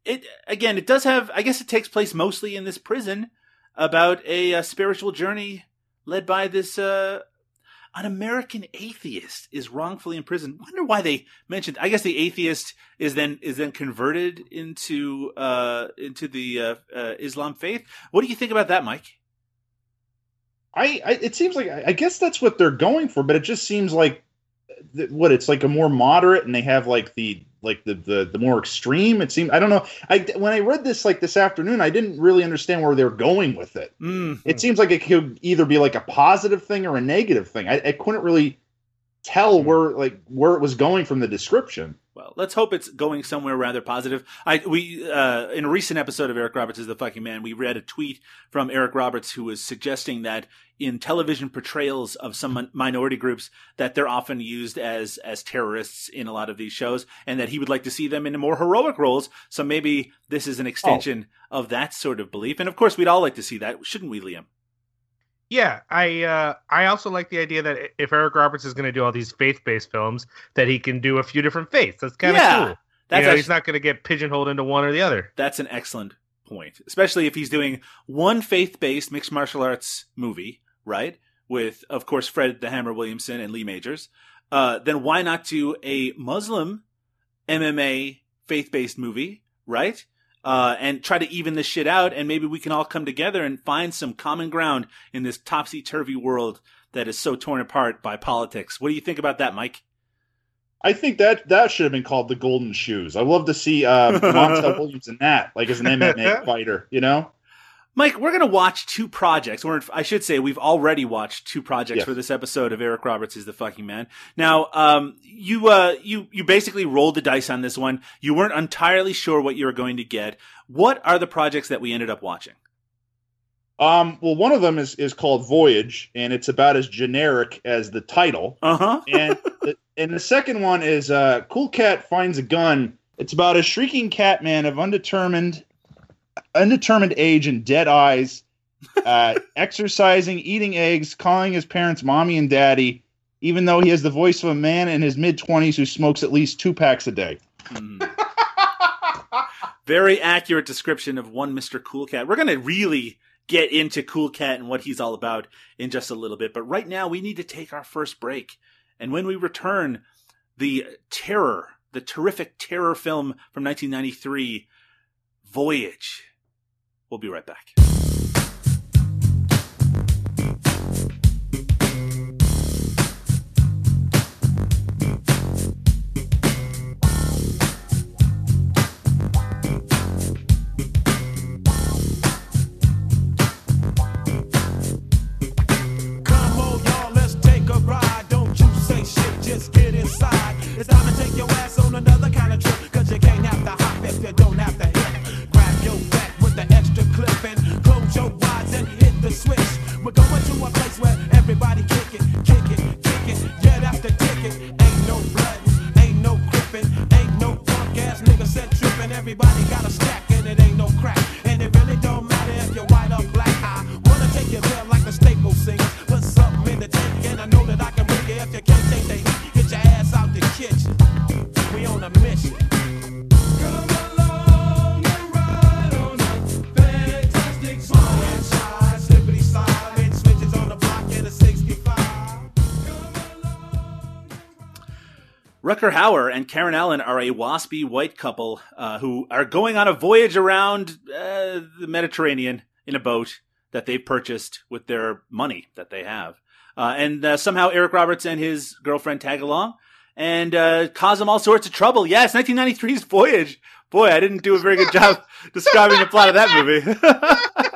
[SPEAKER 2] it again, it does have. I guess it takes place mostly in this prison about a, uh spiritual journey led by this uh, an American atheist is wrongfully imprisoned. Wonder why they mentioned. I guess the atheist is then is then converted into uh, into the uh, uh, Islam faith. What do you think about that, Mike?
[SPEAKER 4] I, I it seems like I I guess that's what they're going for, but it just seems like th- what it's like a more moderate, and they have like the like the the, the more extreme. It seemed I don't know. I when I read this like this afternoon, I didn't really understand where they're going with it.
[SPEAKER 2] Mm.
[SPEAKER 4] It seems like it could either be like a positive thing or a negative thing. I, I couldn't really tell where like where it was going from the description.
[SPEAKER 2] Well, let's hope it's going somewhere rather positive. I we uh, in a recent episode of Eric Roberts is the fucking man, we read a tweet from Eric Roberts who was suggesting that in television portrayals of some minority groups that they're often used as as terrorists in a lot of these shows, and that he would like to see them in more heroic roles. So maybe this is an extension of that sort of belief. And of course, we'd all like to see that, shouldn't we, Liam?
[SPEAKER 3] Yeah, I uh, I also like the idea that if Eric Roberts is going to do all these faith based films, that he can do a few different faiths. That's kind of
[SPEAKER 2] Yeah,
[SPEAKER 3] cool.
[SPEAKER 2] That's
[SPEAKER 3] you know,
[SPEAKER 2] actu-
[SPEAKER 3] he's not going to get pigeonholed into one or the other.
[SPEAKER 2] That's an excellent point, especially if he's doing one faith-based mixed martial arts movie, right? With, of course, Fred the Hammer Williamson and Lee Majors. Uh, then why not do a Muslim MMA faith-based movie, right? Uh, and try to even this shit out, and maybe we can all come together and find some common ground in this topsy-turvy world that is so torn apart by politics. What do you think about that, Mike?
[SPEAKER 4] I think that that should have been called the Golden Shoes. I love to see uh, Montel Williams in that, like as an MMA fighter. You know,
[SPEAKER 2] Mike, we're going to watch two projects, or I should say, we've already watched two projects
[SPEAKER 4] Yes.
[SPEAKER 2] for this episode of Eric Roberts is the fucking man. Now, um, you, uh, you, you basically rolled the dice on this one. You weren't entirely sure what you were going to get. What are the projects that we ended up watching?
[SPEAKER 4] Um, well, one of them is is called Voyage, and it's about as generic as the title.
[SPEAKER 2] Uh huh.
[SPEAKER 4] and the, and the second one is uh, Cool Cat finds a gun. It's about a shrieking cat man of undetermined undetermined age and dead eyes, uh, exercising, eating eggs, calling his parents mommy and daddy, even though he has the voice of a man in his mid twenties who smokes at least two packs a day.
[SPEAKER 2] Hmm. Very accurate description of one Mr. Cool Cat. We're going to really get into Cool Cat and what he's all about in just a little bit. But right now, we need to take our first break. And when we return, the terror, the terrific terror film from 1993, Voyage. We'll be right back.
[SPEAKER 5] Come on, y'all, let's take a ride. Don't you say shit, just get inside. It's time to take your ass on another kind of trip. Cause you can't have to hop if you don't have to the switch. We're going to a place where everybody kick it, kick it, kick it, get after ticket. Ain't no blood, ain't no gripping, ain't no punk ass nigga set tripping. Everybody got a stack
[SPEAKER 2] Rutger Hauer and Karen Allen are a waspy white couple uh, who are going on a voyage around uh, the Mediterranean in a boat that they've purchased with their money that they have. Uh, and uh, somehow Eric Roberts and his girlfriend tag along and uh, cause them all sorts of trouble. Yes, 1993's Voyage. Boy, I didn't do a very good job describing the plot of that movie.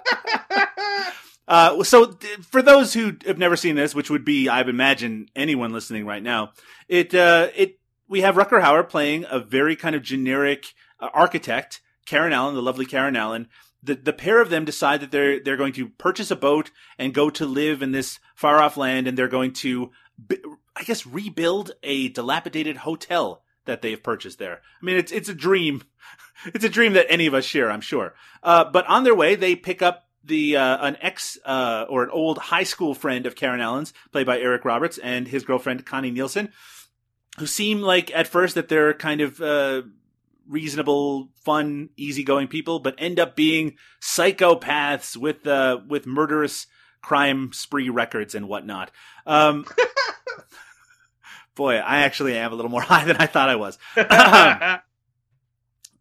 [SPEAKER 2] Uh, so, th- for those who have never seen this, which would be, I imagine, anyone listening right now, it uh, it we have Rutger Hauer playing a very kind of generic uh, architect, Karen Allen, the lovely Karen Allen. The the pair of them decide that they're they're going to purchase a boat and go to live in this far off land, and they're going to, I guess, rebuild a dilapidated hotel that they've purchased there. I mean, it's it's a dream. It's a dream that any of us share, I'm sure. Uh, but on their way, they pick up the uh, an ex uh, or an old high school friend of Karen Allen's, played by Eric Roberts, and his girlfriend Connie Nielsen, who seem like at first that they're kind of uh, reasonable, fun, easygoing people, but end up being psychopaths with uh, with murderous crime spree records and whatnot. Um, boy, I actually am a little more high than I thought I was.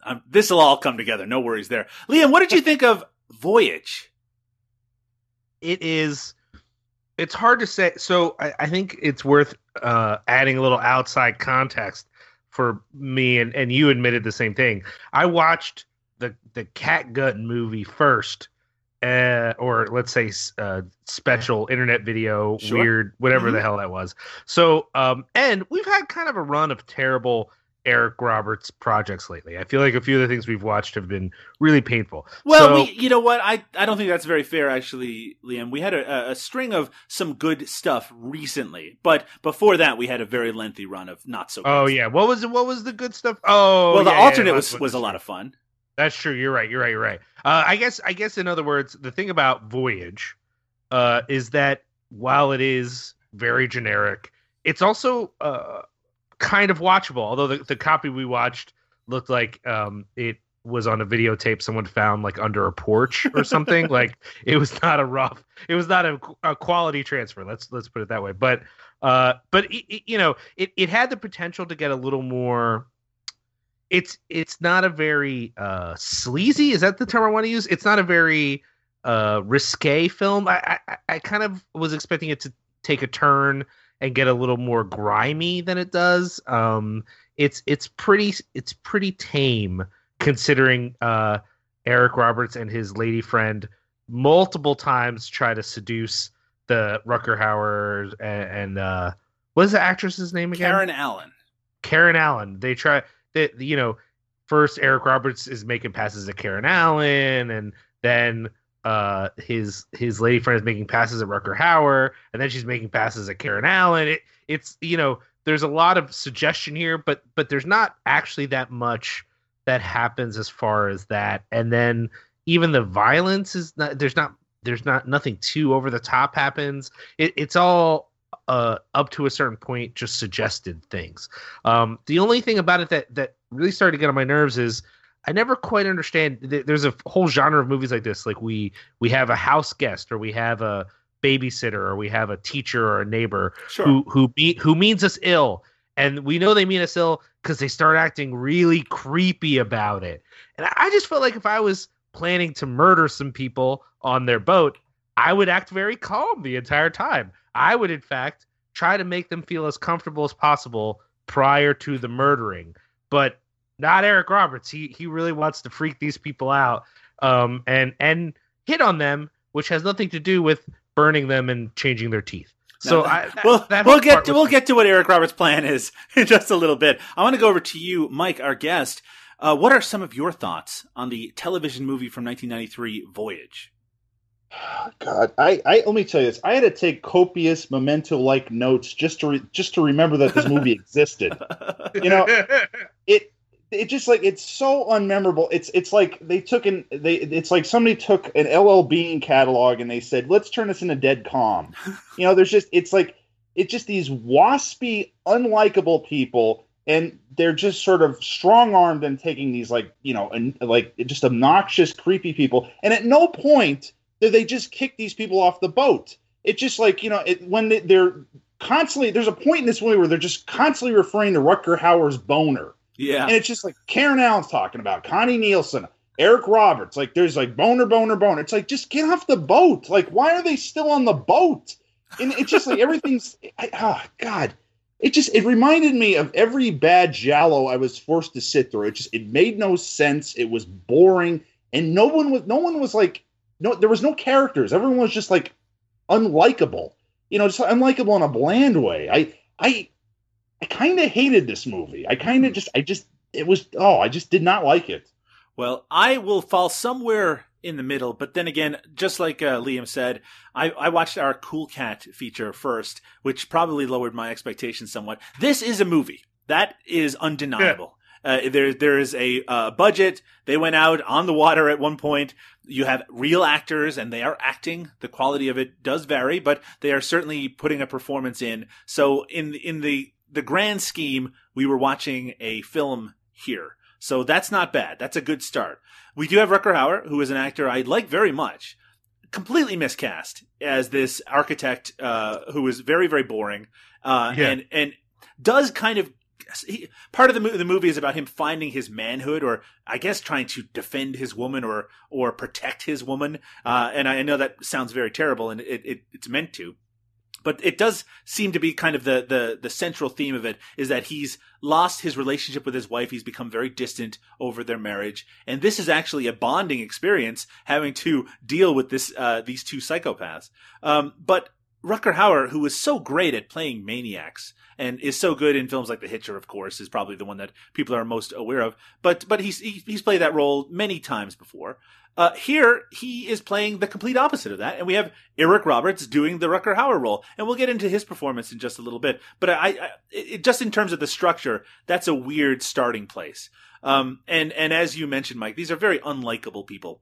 [SPEAKER 2] um, this will all come together. No worries there. Liam, what did you think of Voyage?
[SPEAKER 3] it is it's hard to say so i, I think it's worth uh, adding a little outside context for me and, and you admitted the same thing i watched the the cat gut movie first uh, or let's say uh, special internet video
[SPEAKER 2] Sure.
[SPEAKER 3] weird whatever
[SPEAKER 2] Mhm.
[SPEAKER 3] the hell that was so um and we've had kind of a run of terrible eric roberts projects lately i feel like a few of the things we've watched have been really painful
[SPEAKER 2] Well,
[SPEAKER 3] So-
[SPEAKER 2] we, you know what? I, I don't think that's very fair, actually, Liam. We had a, a- string of some good stuff recently, but before that, we had a very lengthy run of not so. good
[SPEAKER 3] Oh
[SPEAKER 2] stuff.
[SPEAKER 3] yeah, what was? What was the good stuff? Oh,
[SPEAKER 2] Well, the
[SPEAKER 3] yeah, yeah,
[SPEAKER 2] alternate
[SPEAKER 3] that's
[SPEAKER 2] was was a lot of fun.
[SPEAKER 3] That's true. You're right. You're right. You're right. Uh, I guess. I guess. In other words, the thing about Voyage uh, is that while it is very generic, it's also uh, kind of watchable. Although the, the copy we watched looked like um, it was on a videotape someone found like under a porch or something. like it was not a rough. It was not a, a quality transfer. Let's let's put it that way. But uh, but it, it- you know, it it had the potential to get a little more it's it's not a very uh sleazy is that the term i want to use it's not a very uh risque film i i, I kind of was expecting it to take a turn and get a little more grimy than it does um it's it's pretty it's pretty tame considering uh eric roberts and his lady friend multiple times try to seduce the Rutger Hauer and, and uh what is the actress's name again
[SPEAKER 2] Karen Allen.
[SPEAKER 3] Karen Allen. They try that you know, first Eric Roberts is making passes at Karen Allen, and then uh his his lady friend is making passes at Rutger Hauer, and then she's making passes at Karen Allen. It it's you know there's a lot of suggestion here, but but there's not actually that much that happens as far as that. And then even the violence is not there's not there's not nothing too over the top happens. It, it's all uh, up to a certain point just suggested things. Um, the only thing about it that that really started to get on my nerves is I never quite understand. There's a whole genre of movies like this. Like we we have a house guest, or we have a babysitter, or we have a teacher or a neighbor
[SPEAKER 2] Sure.
[SPEAKER 3] who who be, who means us ill, and we know they mean us ill because they start acting really creepy about it. And I- I just felt like if I was planning to murder some people on their boat, I would act very calm the entire time. I would, in fact, try to make them feel as comfortable as possible prior to the murdering. But not Eric Roberts. He he really wants to freak these people out um, and and hit on them, which has nothing to do with burning them and changing their teeth. So
[SPEAKER 2] No,
[SPEAKER 3] I that-
[SPEAKER 2] well,
[SPEAKER 3] that
[SPEAKER 2] we'll get to, we'll get to what Eric Roberts' plan is in just a little bit. I want to go over to you, Mike, our guest. Uh, what are some of your thoughts on the television movie from 1993, Voyage?
[SPEAKER 4] God, I, I let me tell you this. I had to take copious memento-like notes just to re, just to remember that this movie existed. You know, it it just like it's so unmemorable. It's it's like they took an they it's like somebody took an LL Bean catalog and they said, let's turn this into Dead Calm. You know, there's just it's like it's just these waspy, unlikable people, and they're just sort of strong armed and taking these like you know and like just obnoxious, creepy people, and at no point do they just kick these people off the boat. It's just like you know it, when they, they're constantly there's a point in this movie where they're just constantly referring to Rutger Hauer's boner.
[SPEAKER 2] Yeah.
[SPEAKER 4] And it's just like Karen Allen's talking about Connie Nielsen, Eric Roberts. Like there's like boner, boner, boner. It's like just get off the boat. Like why are they still on the boat? And it's just like everything's. I, oh God, it just it reminded me of every bad giallo I was forced to sit through. It just it made no sense. It was boring, and no one was no one was like no. There was no characters. Everyone was just like unlikable. You know, just unlikable in a bland way. I I I kind of hated this movie. I kind of just, I just, it was, oh, I just did not like it.
[SPEAKER 2] Well, I will fall somewhere in the middle, but then again, just like uh, Liam said, I, I watched our Cool Cat feature first, which probably lowered my expectations somewhat. This is a movie that is undeniable. Uh, there, there is a uh, budget. They went out on the water at one point. You have real actors, and they are acting. The quality of it does vary, but they are certainly putting a performance in. So, in in the the grand scheme, we were watching a film here. So that's not bad. That's a good start. We do have Rutger Hauer, who is an actor I like very much. Completely miscast as this architect uh, who is very, very boring, uh,
[SPEAKER 3] Yeah.
[SPEAKER 2] and and does kind of he, part of the, mo- the movie is about him finding his manhood, or I guess trying to defend his woman or or protect his woman. Uh, and I know that sounds very terrible, and it, it it's meant to but it does seem to be kind of the, the the central theme of it is that he's lost his relationship with his wife. He's become very distant over their marriage. And this is actually a bonding experience having to deal with this uh, these two psychopaths. Um, but Rutger Hauer, who is so great at playing maniacs and is so good in films like The Hitcher, of course, is probably the one that people are most aware of. But but he's he's played that role many times before. Uh, here he is playing the complete opposite of that, and we have Eric Roberts doing the Rutger Hauer role, and we'll get into his performance in just a little bit. But I, I it, just in terms of the structure, that's a weird starting place. Um, and and as you mentioned, Mike, these are very unlikable people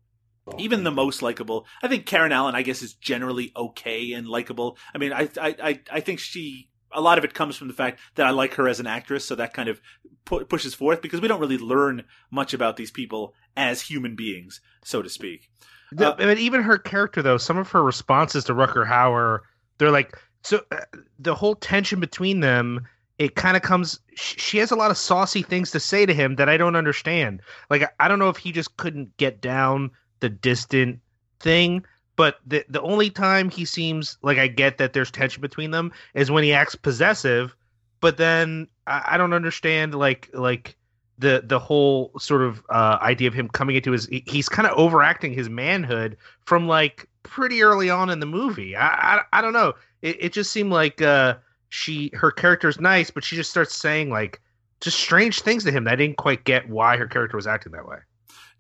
[SPEAKER 2] even the most likable. I think Karen Allen, I guess, is generally okay and likable. I mean, I, I, I, I think she. A lot of it comes from the fact that I like her as an actress, so that kind of pu- pushes forth because we don't really learn much about these people as human beings, so to speak.
[SPEAKER 3] The-
[SPEAKER 2] Uh,
[SPEAKER 3] but even her character, though, some of her responses to Rutger Hauer, they're like so. Uh, the whole tension between them, it kind of comes. She has a lot of saucy things to say to him that I don't understand. Like I- I don't know if he just couldn't get down the distant thing, but the the only time he seems like I get that there's tension between them is when he acts possessive. But then I, I don't understand like like the the whole sort of uh, idea of him coming into his he- he's kind of overacting his manhood from like pretty early on in the movie. I I, I don't know. It, it just seemed like uh, she her character's nice, but she just starts saying like just strange things to him. that I didn't quite get why her character was acting that way.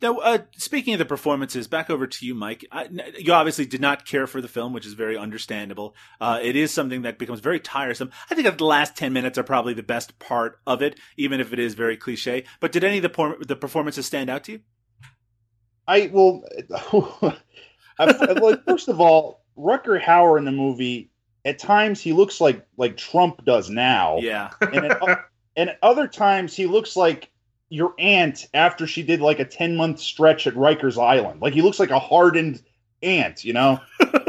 [SPEAKER 2] Now, uh, speaking of the performances, back over to you, Mike. I, you obviously did not care for the film, which is very understandable. Uh, it is something that becomes very tiresome. I think that the last ten minutes are probably the best part of it, even if it is very cliche. But did any of the por- the performances stand out to you?
[SPEAKER 4] I well, I, like, first of all, Rutger Hauer in the movie, at times he looks like like Trump does now,
[SPEAKER 2] Yeah.
[SPEAKER 4] and at, and at other times he looks like your aunt after she did like a ten month stretch at Rikers Island. Like he looks like a hardened aunt, you know.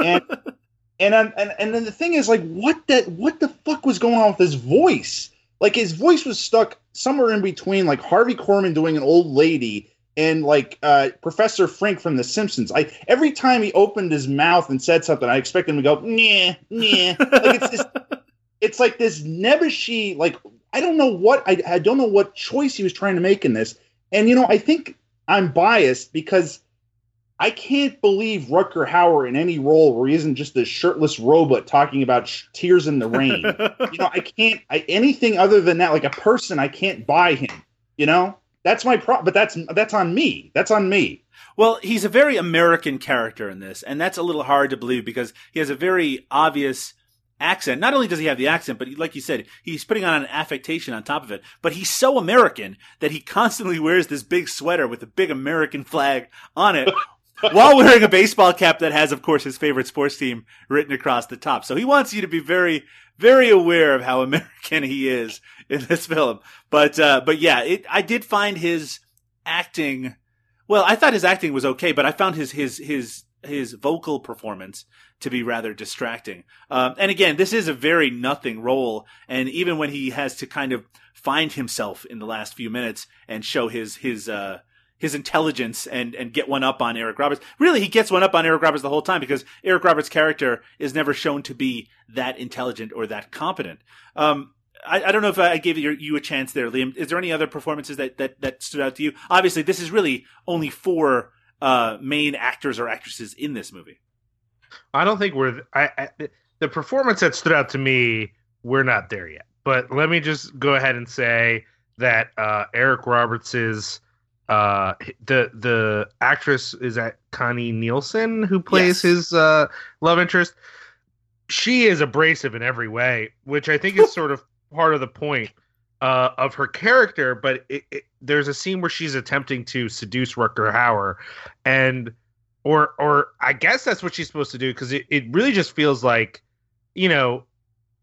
[SPEAKER 4] And and and and then the thing is, like, what that what the fuck was going on with his voice? Like his voice was stuck somewhere in between, like Harvey Korman doing an old lady and like uh, Professor Frink from The Simpsons. I every time he opened his mouth and said something, I expected him to go nah nah. Like it's just, it's like this nebbishy. Like I don't know what I I don't know what choice he was trying to make in this. And you know, I think I'm biased because I can't believe Rutger Hauer in any role where he isn't just a shirtless robot talking about sh- tears in the rain. you know, I can't I, anything other than that. Like a person, I can't buy him. You know, that's my pro. But that's that's on me. That's on me.
[SPEAKER 2] Well, he's a very American character in this, and that's a little hard to believe because he has a very obvious accent. Not only does he have the accent, but he, like you said, he's putting on an affectation on top of it. But he's so American that he constantly wears this big sweater with a big American flag on it. While wearing a baseball cap that has, of course, his favorite sports team written across the top. So he wants you to be very, very aware of how American he is in this film. But, uh, but yeah, it, I did find his acting, well, I thought his acting was okay, but I found his, his, his, his vocal performance to be rather distracting. Um, and again, this is a very nothing role. And even when he has to kind of find himself in the last few minutes and show his, his, uh, his intelligence and, and get one up on Eric Roberts. Really, he gets one up on Eric Roberts the whole time because Eric Roberts' character is never shown to be that intelligent or that competent. Um, I, I don't know if I gave you, you a chance there, Liam. Is there any other performances that, that, that stood out to you? Obviously, this is really only four uh, main actors or actresses in this movie.
[SPEAKER 3] I don't think we're I, I the performance that stood out to me. We're not there yet, but let me just go ahead and say that uh, Eric Roberts's uh, the the actress is that Connie Nielsen who plays
[SPEAKER 2] Yes.
[SPEAKER 3] his uh, love interest. She is abrasive in every way, which I think is sort of part of the point uh, of her character. But it, it, there's a scene where she's attempting to seduce Rutger Hauer, and or or I guess that's what she's supposed to do because it, it really just feels like, you know,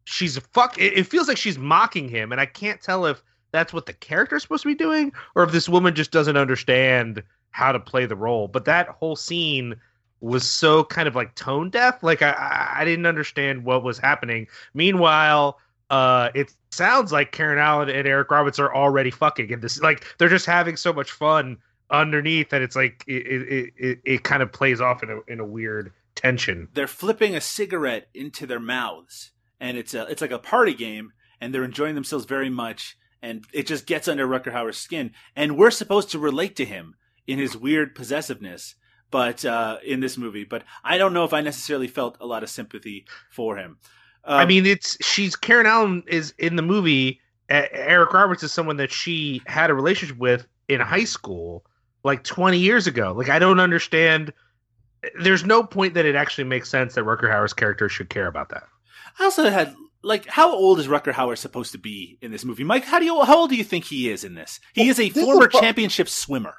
[SPEAKER 3] she's fuck. It, it feels like she's mocking him, and I can't tell if that's what the character's supposed to be doing or if this woman just doesn't understand how to play the role. But that whole scene was so kind of like tone deaf. Like I I- I didn't understand what was happening. Meanwhile. Uh, it sounds like Karen Allen and Eric Roberts are already fucking in this. Like they're just having so much fun underneath that it's like it it, it, it kind of plays off in a in a weird tension.
[SPEAKER 2] They're flipping a cigarette into their mouths, and it's a it's like a party game, and they're enjoying themselves very much, and it just gets under Rutger Hauer's skin, and we're supposed to relate to him in his weird possessiveness. But uh, in this movie, but I don't know if I necessarily felt a lot of sympathy for him. Um,
[SPEAKER 3] I mean, it's she's Karen Allen is in the movie. Eric Roberts is someone that she had a relationship with in high school, like 20 years ago. Like I don't understand. There's no point that it actually makes sense that Rutger Hauer's character should care about that.
[SPEAKER 2] I also had like, how old is Rutger Hauer supposed to be in this movie? Mike, how do you how old do you think he is in this? He
[SPEAKER 4] Well,
[SPEAKER 2] is a
[SPEAKER 4] this is
[SPEAKER 2] former
[SPEAKER 4] pro-
[SPEAKER 2] championship swimmer.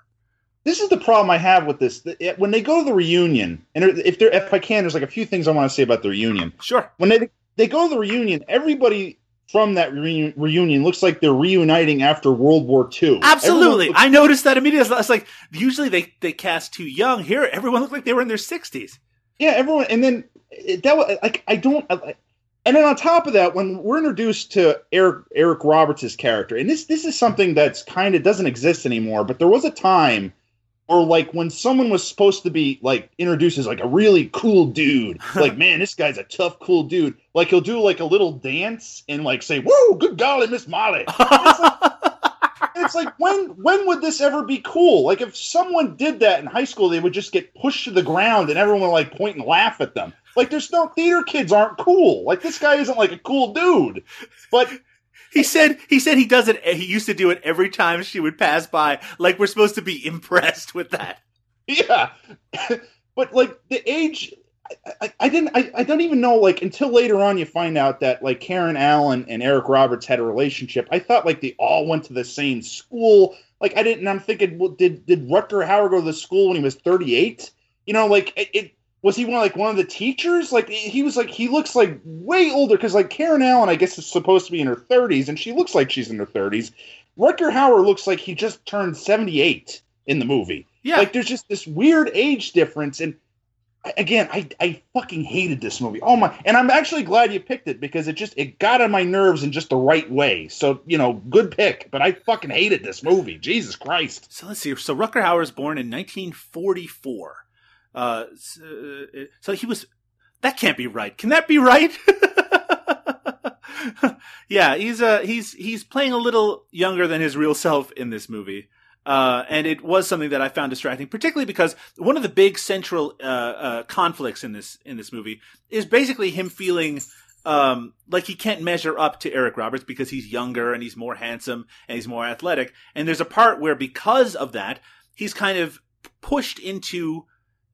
[SPEAKER 4] This is the problem I have with this. When they go to the reunion, and if there, if I can, there's like a few things I want to say about the reunion.
[SPEAKER 2] Sure.
[SPEAKER 4] When they they go to the reunion, everybody from that reu- reunion looks like they're reuniting after World War II.
[SPEAKER 2] Absolutely.
[SPEAKER 4] Everyone
[SPEAKER 2] I noticed that immediately. It's like usually they, they cast too young. Here, everyone looked like they were in their 60s.
[SPEAKER 4] Yeah, everyone, and then that was like I don't. I, and then on top of that, when we're introduced to Eric Eric Roberts' character, and this this is something that's kind of doesn't exist anymore, but there was a time where like when someone was supposed to be like introduced as like a really cool dude, like man, this guy's a tough, cool dude. Like he'll do like a little dance and like say, "Whoa, good golly, Miss Molly." And it's like when when would this ever be cool? Like if someone did that in high school, they would just get pushed to the ground and everyone would like point and laugh at them. Like there's no theater kids aren't cool. Like this guy isn't like a cool dude. But
[SPEAKER 2] He said he said he does it. He used to do it every time she would pass by. Like we're supposed to be impressed with that.
[SPEAKER 4] Yeah, but like the age, I, I, didn't. I, I don't even know. Like until later on, you find out that like Karen Allen and Eric Roberts had a relationship. I thought like they all went to the same school. Like I didn't. I'm thinking, well, did did Rutger Hauer go to the school when he was 38? You know, like it. it was he one like one of the teachers? Like he was like he looks like way older because like Karen Allen, I guess is supposed to be in her 30s, and she looks like she's in her 30s. Rutger Hauer looks like he just turned 78 in the movie.
[SPEAKER 2] Yeah.
[SPEAKER 4] Like there's just this weird age difference, and again, I I fucking hated this movie. Oh my! And I'm actually glad you picked it because it just it got on my nerves in just the right way. So you know, good pick. But I fucking hated this movie. Jesus Christ!
[SPEAKER 2] So let's see. So Rutger Hauer was born in 1944. Uh, so, uh, so he was. That can't be right. Can that be right? yeah, he's uh he's he's playing a little younger than his real self in this movie. Uh, and it was something that I found distracting, particularly because one of the big central uh, uh, conflicts in this in this movie is basically him feeling um, like he can't measure up to Eric Roberts because he's younger and he's more handsome and he's more athletic. And there's a part where because of that, he's kind of pushed into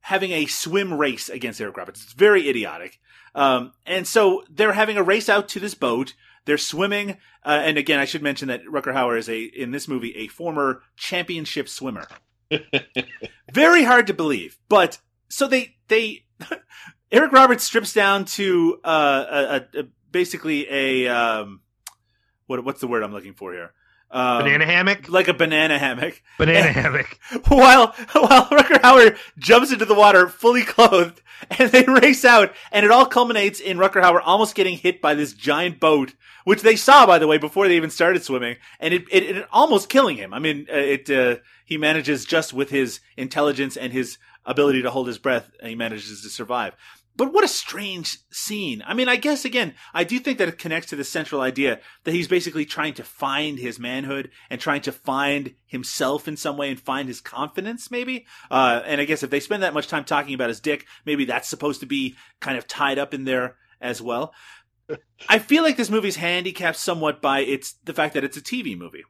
[SPEAKER 2] having a swim race against Eric Roberts. It's very idiotic. Um, and so they're having a race out to this boat. They're swimming, uh, and again, I should mention that Rutger Hauer is a in this movie a former championship swimmer. Very hard to believe, but so they they Eric Roberts strips down to uh, a, a, a basically a um, what what's the word I'm looking for here? Um,
[SPEAKER 3] Banana hammock.
[SPEAKER 2] like a banana hammock.
[SPEAKER 3] Banana hammock.
[SPEAKER 2] while while Rutger Hauer jumps into the water fully clothed, and they race out, and it all culminates in Rutger Hauer almost getting hit by this giant boat, which they saw by the way before they even started swimming, and it it, it almost killing him. I mean, uh, it uh, he manages just with his intelligence and his ability to hold his breath, and he manages to survive. But what a strange scene. I mean, I guess again, I do think that it connects to the central idea that he's basically trying to find his manhood and trying to find himself in some way and find his confidence, maybe. Uh, and I guess if they spend that much time talking about his dick, maybe that's supposed to be kind of tied up in there as well. I feel like this movie's handicapped somewhat by its the fact that it's a TV movie.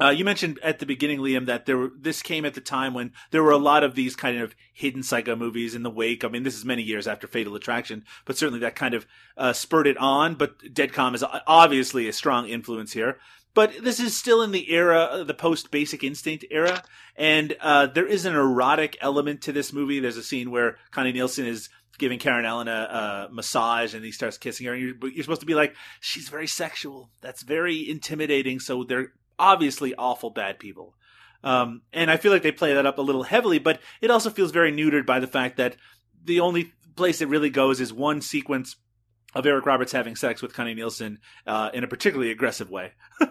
[SPEAKER 2] Uh, you mentioned at the beginning, Liam, that there were, this came at the time when there were a lot of these kind of hidden psycho movies in the wake. I mean, this is many years after Fatal Attraction, but certainly that kind of uh, spurred it on. But Dead Calm is obviously a strong influence here. But this is still in the era, the post Basic Instinct era, and uh, there is an erotic element to this movie. There's a scene where Connie Nielsen is giving Karen Allen a, a massage, and he starts kissing her. And you're, you're supposed to be like, she's very sexual. That's very intimidating. So they're obviously awful bad people. Um, and I feel like they play that up a little heavily, but it also feels very neutered by the fact that the only place it really goes is one sequence of Eric Roberts having sex with Connie Nielsen uh, in a particularly aggressive way.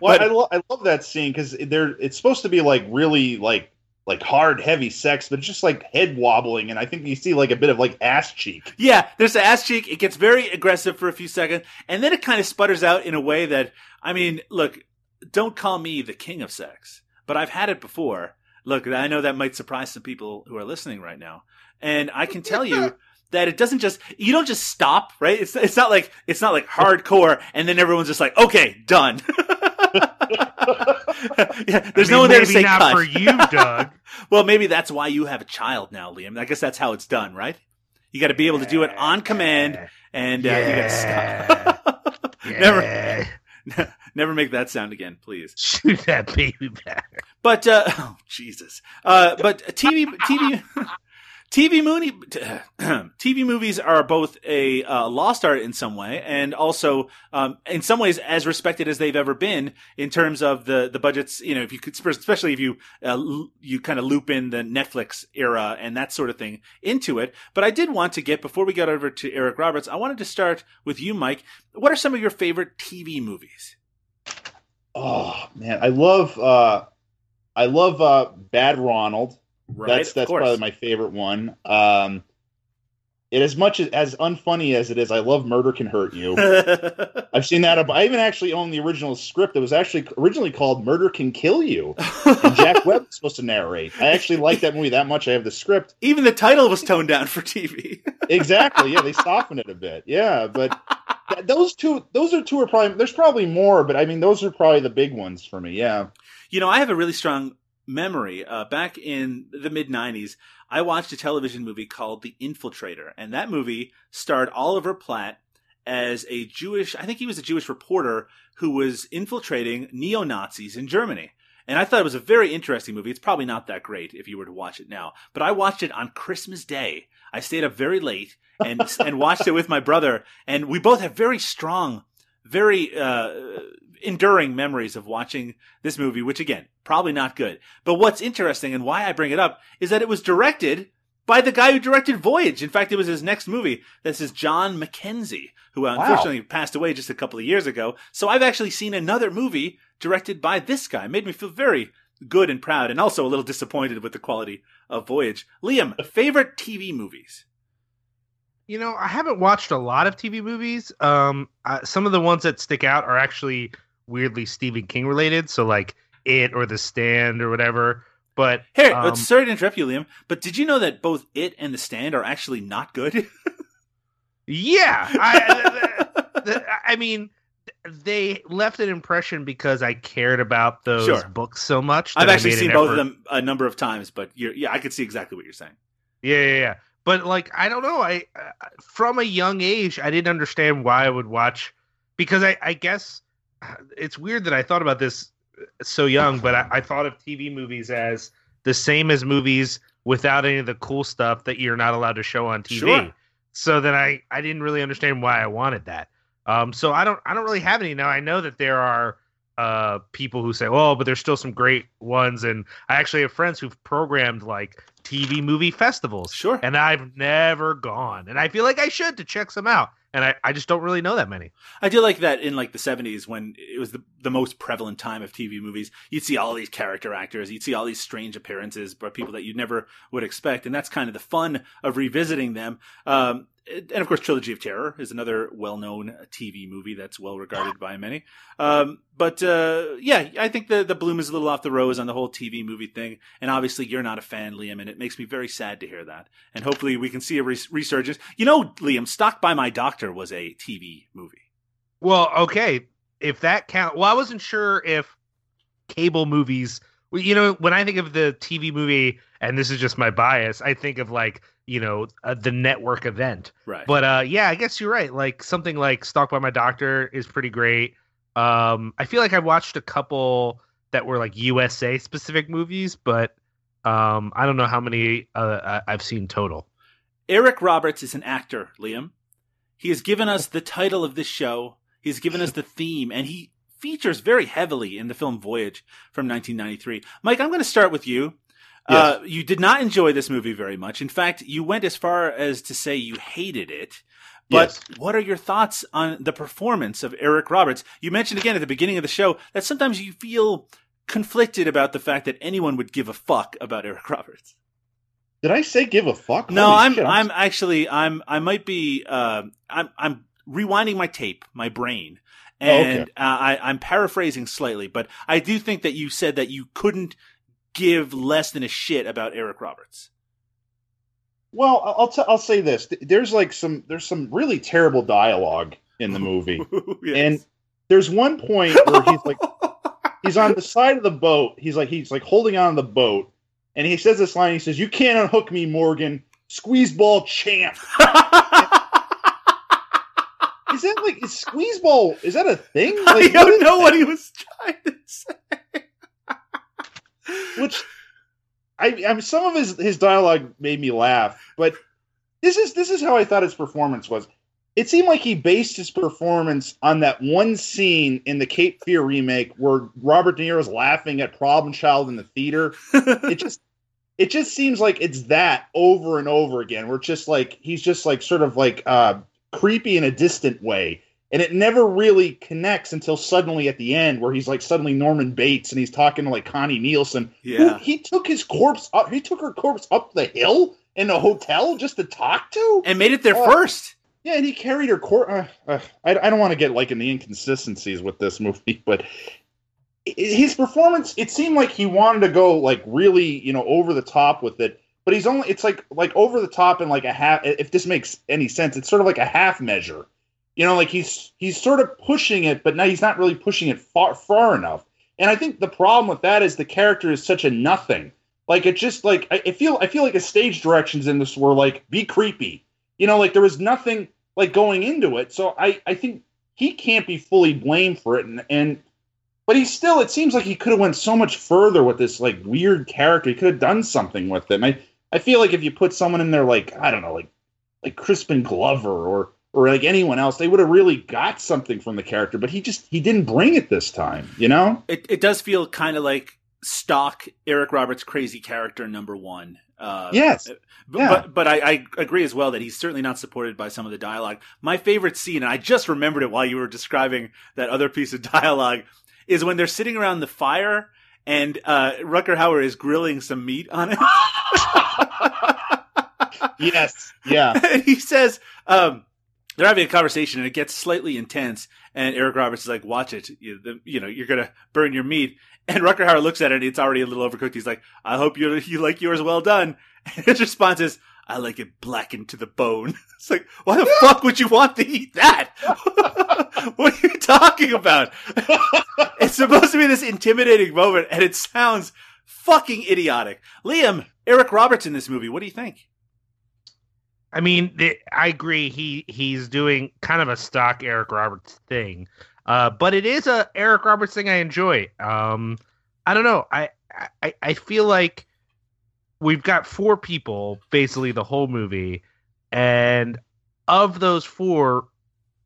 [SPEAKER 4] Well,
[SPEAKER 2] But-
[SPEAKER 4] I, lo- I love that scene because they're it's supposed to be like really like like hard, heavy sex, but it's just like head wobbling, and I think you see like a bit of like ass cheek.
[SPEAKER 2] Yeah, there's the ass cheek. It gets very aggressive for a few seconds, and then it kind of sputters out in a way that, I mean, look, don't call me the king of sex, but I've had it before. Look, I know that might surprise some people who are listening right now, and I can tell you that it doesn't just you don't just stop, right? It's it's not like it's not like hardcore, and then everyone's just like, okay, done. yeah, there's
[SPEAKER 3] I
[SPEAKER 2] no one there to say
[SPEAKER 3] not
[SPEAKER 2] cut.
[SPEAKER 3] for you, Doug.
[SPEAKER 2] Well, maybe that's why you have a child now, Liam. I guess that's how it's done, right? You got to be able to do it on command, and uh, you got to stop.
[SPEAKER 3] Yeah.
[SPEAKER 2] never make that sound again, please.
[SPEAKER 3] Shoot that baby back.
[SPEAKER 2] But uh, oh Jesus! Uh, but TV, TV, TV movie, TV movies are both a uh, lost art in some way, and also um, in some ways as respected as they've ever been in terms of the the budgets. You know, if you could, especially if you uh, l- you kind of loop in the Netflix era and that sort of thing into it. But I did want to get before we got over to Eric Roberts, I wanted to start with you, Mike. What are some of your favorite TV movies?
[SPEAKER 4] Oh man, I love uh I love uh Bad Ronald.
[SPEAKER 2] Right,
[SPEAKER 4] that's that's probably my favorite one. Um it as much as, as unfunny as it is, I love Murder Can Hurt You. I've seen that. I even actually own the original script. It was actually originally called Murder Can Kill You. And Jack Webb was supposed to narrate. I actually like that movie that much. I have the script.
[SPEAKER 2] Even the title was toned down for TV.
[SPEAKER 4] Exactly. Yeah, they softened it a bit. Yeah, but those two, those are two are probably. There's probably more, but I mean, those are probably the big ones for me. Yeah.
[SPEAKER 2] You know, I have a really strong memory. Uh, back in the mid 90s, I watched a television movie called The Infiltrator, and that movie starred Oliver Platt as a Jewish, I think he was a Jewish reporter who was infiltrating neo Nazis in Germany. And I thought it was a very interesting movie. It's probably not that great if you were to watch it now, but I watched it on Christmas Day. I stayed up very late and and watched it with my brother, and we both have very strong, very uh, enduring memories of watching this movie. Which again, probably not good. But what's interesting and why I bring it up is that it was directed by the guy who directed Voyage. In fact, it was his next movie. This is John Mackenzie, who uh,
[SPEAKER 4] Wow.
[SPEAKER 2] unfortunately passed away just a couple of years ago. So I've actually seen another movie directed by this guy. It made me feel very good and proud, and also a little disappointed with the quality of Voyage. Liam, favorite TV movies?
[SPEAKER 3] You know, I haven't watched a lot of TV movies. Um, uh, some of the ones that stick out are actually weirdly Stephen King related, so like It or The Stand or whatever. But
[SPEAKER 2] Here,
[SPEAKER 3] um,
[SPEAKER 2] sorry to interrupt you, Liam, but did you know that both It and The Stand are actually not good?
[SPEAKER 3] yeah, I, the- the- I mean, they left an impression because I cared about those
[SPEAKER 2] Sure.
[SPEAKER 3] books so much.
[SPEAKER 2] I've actually seen both of them a number of times, but you're, yeah, I could see exactly what you're saying.
[SPEAKER 3] Yeah, yeah, yeah. But like, I don't know. I uh, from a young age, I didn't understand why I would watch because I, I guess uh, it's weird that I thought about this uh, so young, but I, I thought of TV movies as the same as movies without any of the cool stuff that you're not allowed to show on TV.
[SPEAKER 2] Sure.
[SPEAKER 3] So then I, I didn't really understand why I wanted that. Um, so I don't I don't really have any now. I know that there are uh people who say, "Oh, but there's still some great ones," and I actually have friends who've programmed like TV movie festivals.
[SPEAKER 2] Sure.
[SPEAKER 3] And I've never gone, and I feel like I should to check some out, and I, I just don't really know that many.
[SPEAKER 2] I do like that in like the 70s when it was the, the most prevalent time of TV movies. You'd see all these character actors, you'd see all these strange appearances by people that you never would expect. And that's kind of the fun of revisiting them. Um, and of course, Trilogy of Terror is another well known TV movie that's well regarded by many. Um, but uh, yeah, I think the, the bloom is a little off the rose on the whole TV movie thing. And obviously, you're not a fan, Liam, and it makes me very sad to hear that. And hopefully, we can see a res- resurgence. You know, Liam, Stalked by My Doctor was a TV movie.
[SPEAKER 3] Well, okay, if that count. Well, I wasn't sure if cable movies. You know, when I think of the TV movie, and this is just my bias, I think of like you know uh, the network event.
[SPEAKER 2] Right.
[SPEAKER 3] But uh, yeah, I guess you're right. Like something like Stalked by My Doctor is pretty great. Um, I feel like I watched a couple that were like USA specific movies, but um, I don't know how many uh, I've seen total.
[SPEAKER 2] Eric Roberts is an actor, Liam. He has given us the title of this show. He's given us the theme, and he features very heavily in the film Voyage from 1993. Mike, I'm going to start with you. Uh, you did not enjoy this movie very much. In fact, you went as far as to say you hated it. But
[SPEAKER 4] Yes.
[SPEAKER 2] what are your thoughts on the performance of Eric Roberts? You mentioned again at the beginning of the show that sometimes you feel conflicted about the fact that anyone would give a fuck about Eric Roberts.
[SPEAKER 4] Did I say give a fuck?
[SPEAKER 2] No,
[SPEAKER 4] Holy
[SPEAKER 2] I'm
[SPEAKER 4] shit,
[SPEAKER 2] I'm actually I'm I might be uh, I'm I'm rewinding my tape, my brain,
[SPEAKER 4] Oh,
[SPEAKER 2] and
[SPEAKER 4] okay.
[SPEAKER 2] uh, I I'm paraphrasing slightly, but I do think that you said that you couldn't give less than a shit about Eric Roberts.
[SPEAKER 4] Well, I'll t- I'll say this. There's like some there's some really terrible dialogue in the movie,
[SPEAKER 2] Yes.
[SPEAKER 4] and there's one point where he's like he's on the side of the boat. He's like he's like holding on to the boat, and he says this line. He says, "You can't unhook me, Morgan, squeeze ball champ." Is that like is squeeze ball? Is that a thing?
[SPEAKER 2] I
[SPEAKER 4] Like, what
[SPEAKER 2] don't know
[SPEAKER 4] that?
[SPEAKER 2] what he was trying to say.
[SPEAKER 4] which I, I mean, some of his his dialogue made me laugh, but this is this is how I thought his performance was. It seemed like he based his performance on that one scene in the Cape Fear remake where Robert De Niro's laughing at Problem Child in the theater. It just it just seems like it's that over and over again. Where it's just like he's just like sort of like uh, creepy in a distant way. And it never really connects until suddenly at the end, where he's like suddenly Norman Bates and he's talking to like Connie Nielsen,
[SPEAKER 2] Yeah.
[SPEAKER 4] he took his corpse up. He took her corpse up the hill in a hotel just to talk to.
[SPEAKER 2] and made it there
[SPEAKER 4] Oh.
[SPEAKER 2] first.
[SPEAKER 4] Yeah, and he carried her corpse. Uh, uh, I, I don't want to get like in the inconsistencies with this movie, but his performance. It seemed like he wanted to go like really, you know, over the top with it. But he's only. It's like like over the top and like a half. If this makes any sense, it's sort of like a half measure. You know, like he's he's sort of pushing it, but now he's not really pushing it far far enough. And I think the problem with that is the character is such a nothing. Like it just like I, I feel I feel like the stage directions in this were like be creepy. You know, like there was nothing like going into it. So I I think he can't be fully blamed for it. And and but he still it seems like he could have went so much further with this like weird character. He could have done something with him. I I feel like if you put someone in there like I don't know like like Crispin Glover or or like anyone else, they would have really got something from the character. But he just he didn't bring it this time. You know?
[SPEAKER 2] It it does feel kind of like stock Eric Roberts crazy character number one. Uh,
[SPEAKER 4] Yes.
[SPEAKER 2] But,
[SPEAKER 4] Yeah.
[SPEAKER 2] but but I, I agree as well that he's certainly not supported by some of the dialogue. My favorite scene, and I just remembered it while you were describing that other piece of dialogue, is when they're sitting around the fire and uh, Rutger Hauer is grilling some meat on it.
[SPEAKER 4] Yes. Yeah.
[SPEAKER 2] and he says, um, they're having a conversation and it gets slightly intense. And Eric Roberts is like, watch it. You, the, you know, you're going to burn your meat. And Rutger Hauer looks at it and it's already a little overcooked. He's like, I hope you you like yours well done. And his response is, I like it blackened to the bone. It's like, why the fuck would you want to eat that? what are you talking about? it's supposed to be this intimidating moment and it sounds fucking idiotic. Liam, Eric Roberts in this movie, what do you think?
[SPEAKER 3] I mean, the, I agree. He he's doing kind of a stock Eric Roberts thing, uh, but it is a Eric Roberts thing I enjoy. Um, I don't know. I, I I feel like we've got four people basically the whole movie, and of those four,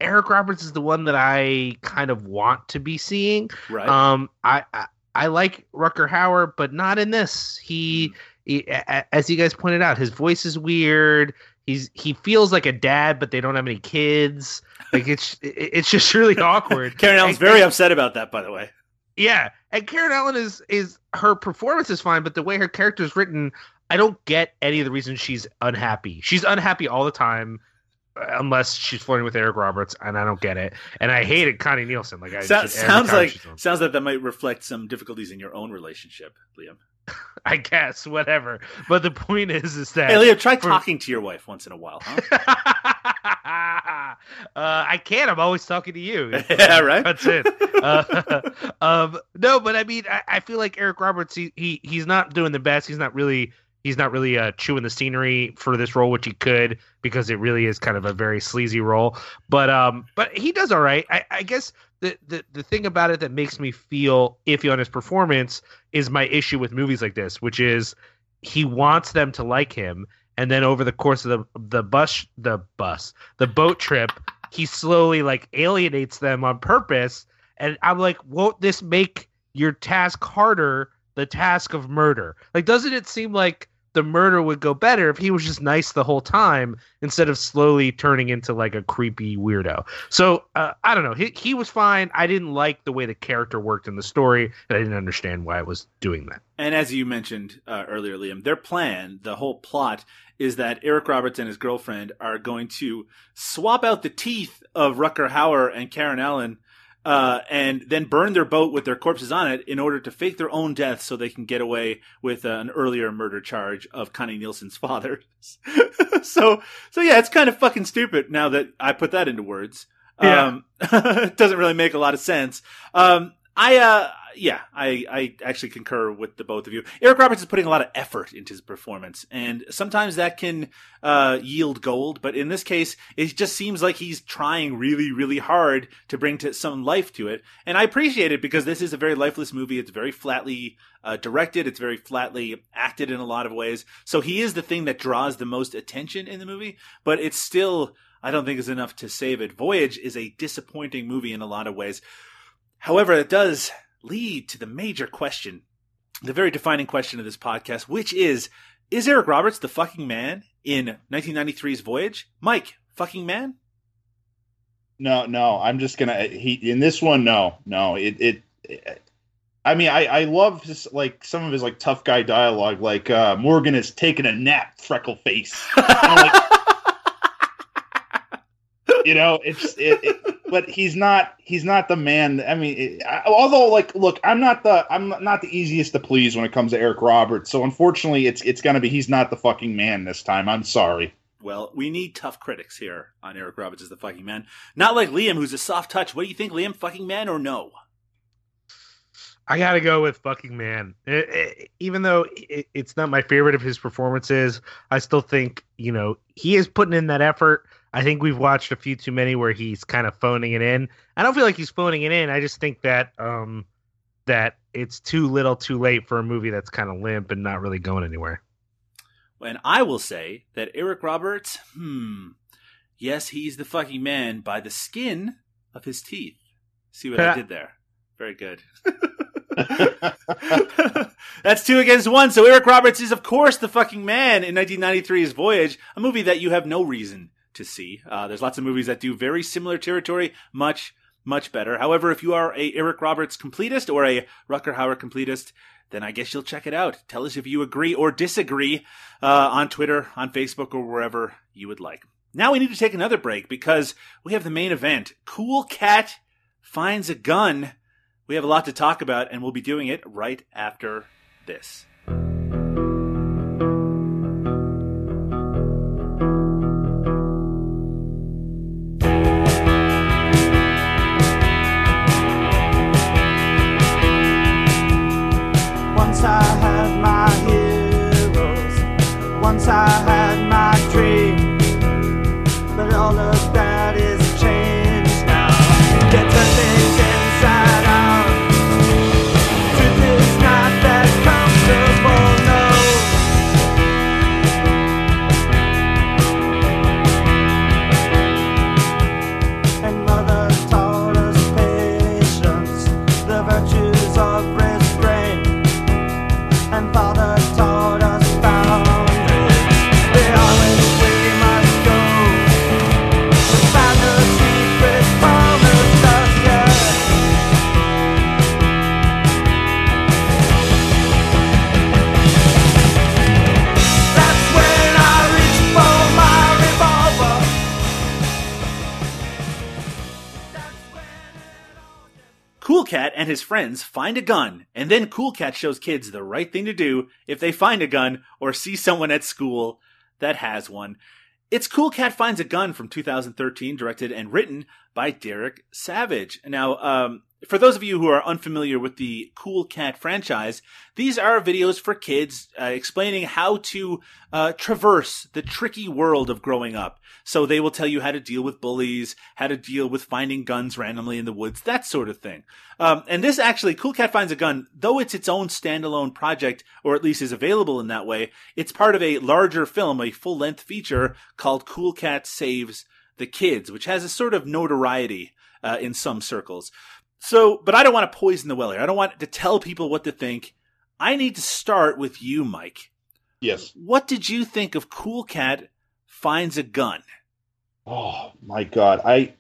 [SPEAKER 3] Eric Roberts is the one that I kind of want to be seeing.
[SPEAKER 2] Right.
[SPEAKER 3] Um, I, I I like Rutger Hauer, but not in this. He, he, a- a- as you guys pointed out, his voice is weird. He's he feels like a dad, but they don't have any kids. Like it's it's just really awkward.
[SPEAKER 2] Karen Allen's
[SPEAKER 3] And-
[SPEAKER 2] very upset about that, by the way.
[SPEAKER 3] yeah, and Karen Allen is is her performance is fine, but the way her character is written, I don't get any of the reasons she's unhappy. She's unhappy all the time, uh, unless she's flirting with Eric Roberts, and I don't get it. And I hated Connie Nielsen. Like I
[SPEAKER 2] So- sounds like sounds like that might reflect some difficulties in your own relationship, Liam.
[SPEAKER 3] I guess whatever. But the point is, is that
[SPEAKER 2] Hey, Liam, try
[SPEAKER 3] for-
[SPEAKER 2] talking to your wife once in a while, huh?
[SPEAKER 3] uh, I can't. I'm always talking to you.
[SPEAKER 2] Yeah, right?
[SPEAKER 3] That's it. Uh, um, no, but I mean, I, I feel like Eric Roberts. He, he he's not doing the best. He's not really. He's not really uh, chewing the scenery for this role, which he could because it really is kind of a very sleazy role. But um, but he does all right. I, I guess the, the the thing about it that makes me feel iffy on his performance is my issue with movies like this, which is he wants them to like him, and then over the course of the the bus the bus the boat trip, he slowly like alienates them on purpose. And I'm like, won't this make your task harder? The task of murder, like, doesn't it seem like the murder would go better if he was just nice the whole time instead of slowly turning into like a creepy weirdo? So uh, I don't know. He he was fine. I didn't like the way the character worked in the story, and I didn't understand why it was doing that.
[SPEAKER 2] And as you mentioned uh, earlier, Liam, their plan, the whole plot, is that Eric Roberts and his girlfriend are going to swap out the teeth of Rutger Hauer and Karen Allen, uh, and then burn their boat with their corpses on it in order to fake their own death so they can get away with uh, an earlier murder charge of Connie Nielsen's father. so, so yeah, it's kind of fucking stupid now that I put that into words.
[SPEAKER 3] Yeah.
[SPEAKER 2] Um, it doesn't really make a lot of sense. Um, I, uh, yeah, I, I actually concur with the both of you. Eric Roberts is putting a lot of effort into his performance, and sometimes that can uh, yield gold. But in this case, it just seems like he's trying really, really hard to bring to some life to it, and I appreciate it because this is a very lifeless movie. It's very flatly uh, directed. It's very flatly acted in a lot of ways. So he is the thing that draws the most attention in the movie, but it's still. I don't think is enough to save it. Voyage is a disappointing movie in a lot of ways. However, it does lead to the major question, the very defining question of this podcast, which is Is Eric Roberts the fucking man in 1993's Voyage? Mike, fucking man?
[SPEAKER 4] No, no. I'm just gonna he in this one. No, no. It it. it I mean, I I love his like some of his like tough guy dialogue, like uh Morgan is taking a nap, freckle face. Like, you know, it's it, it. But he's not. He's not the man. I mean, it, I, although like, look, I'm not the. I'm not the easiest to please when it comes to Eric Roberts. So unfortunately, it's it's gonna be. He's not the fucking man this time. I'm sorry.
[SPEAKER 2] Well, we need tough critics here on Eric Roberts as the fucking man. Not like Liam, who's a soft touch. What do you think, Liam? Fucking man or no?
[SPEAKER 3] I gotta go with fucking man. Eh, eh, even though it, it's not my favorite of his performances, I still think you know he is putting in that effort. I think we've watched a few too many where he's kind of phoning it in. I don't feel like he's phoning it in. I just think that um that it's too little, too late for a movie that's kind of limp and not really going anywhere.
[SPEAKER 2] And I will say that Eric Roberts, hmm, yes, he's the fucking man by the skin of his teeth. See what I did there? Very good. That's two against one. So Eric Roberts is, of course, the fucking man in 1993's Voyage, a movie that you have no reason to see. Uh, there's lots of movies that do very similar territory, much, much better. However, if you are a Eric Roberts completist or a Rutger Hauer completist, then I guess you'll check it out. Tell us if you agree or disagree uh, on Twitter, on Facebook, or wherever you would like. Now we need to take another break because we have the main event. Cool Cat finds a gun. We have a lot to talk about, and we'll be doing it right after this.
[SPEAKER 6] And
[SPEAKER 2] his friends find a gun, and then Cool Cat shows kids the right thing to do if they find a gun or see someone at school that has one. It's Cool Cat Finds a Gun from 2013, directed and written by Derek Savage. Now, um, for those of you who are unfamiliar with the Cool Cat franchise, these are videos for kids uh, explaining how to uh, traverse the tricky world of growing up. So they will tell you how to deal with bullies, how to deal with finding guns randomly in the woods, that sort of thing. Um, and this actually, Cool Cat Finds a Gun, though it's its own standalone project, or at least is available in that way, it's part of a larger film, a full length feature called Cool Cat Saves the Kids, which has a sort of notoriety uh, in some circles. So, but I don't want to poison the well here. I don't want to tell people what to think. I need to start with you, Mike.
[SPEAKER 4] yes.
[SPEAKER 2] What did you think of Cool Cat Finds a Gun?
[SPEAKER 4] Oh my god. I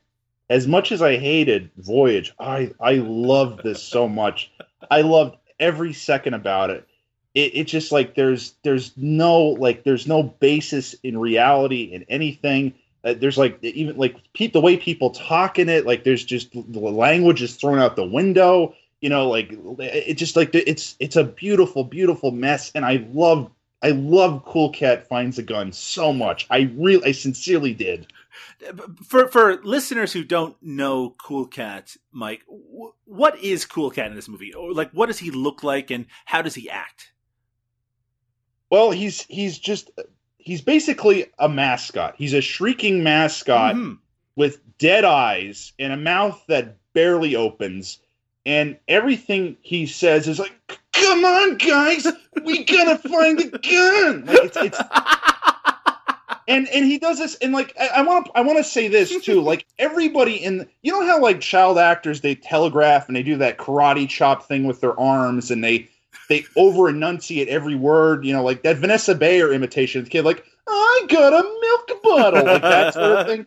[SPEAKER 4] as much as I hated Voyage, I I loved this so much. I loved every second about it. It it's just like there's there's no like there's no basis in reality in anything. Uh, there's like even like pe- the way people talk in it, like there's just the language is thrown out the window. You know, like it just like it's it's a beautiful, beautiful mess, and I love I love Cool Cat finds a gun so much. I really, I sincerely did.
[SPEAKER 2] For for listeners who don't know Cool Cat, Mike, wh- what is Cool Cat in this movie? Or like, what does he look like, and how does he act?
[SPEAKER 4] Well, he's he's just he's basically a mascot. He's a shrieking mascot
[SPEAKER 2] Mhm.
[SPEAKER 4] with dead eyes and a mouth that barely opens, and everything he says is like, "Come on, guys, we gotta find the gun." Like it's, it's and and he does this and like I want to I want to say this too. Like everybody in you know how like child actors they telegraph and they do that karate chop thing with their arms and they they over enunciate every word. You know, like that Vanessa Bayer imitation of the kid, like I got a milk bottle, like that sort of thing.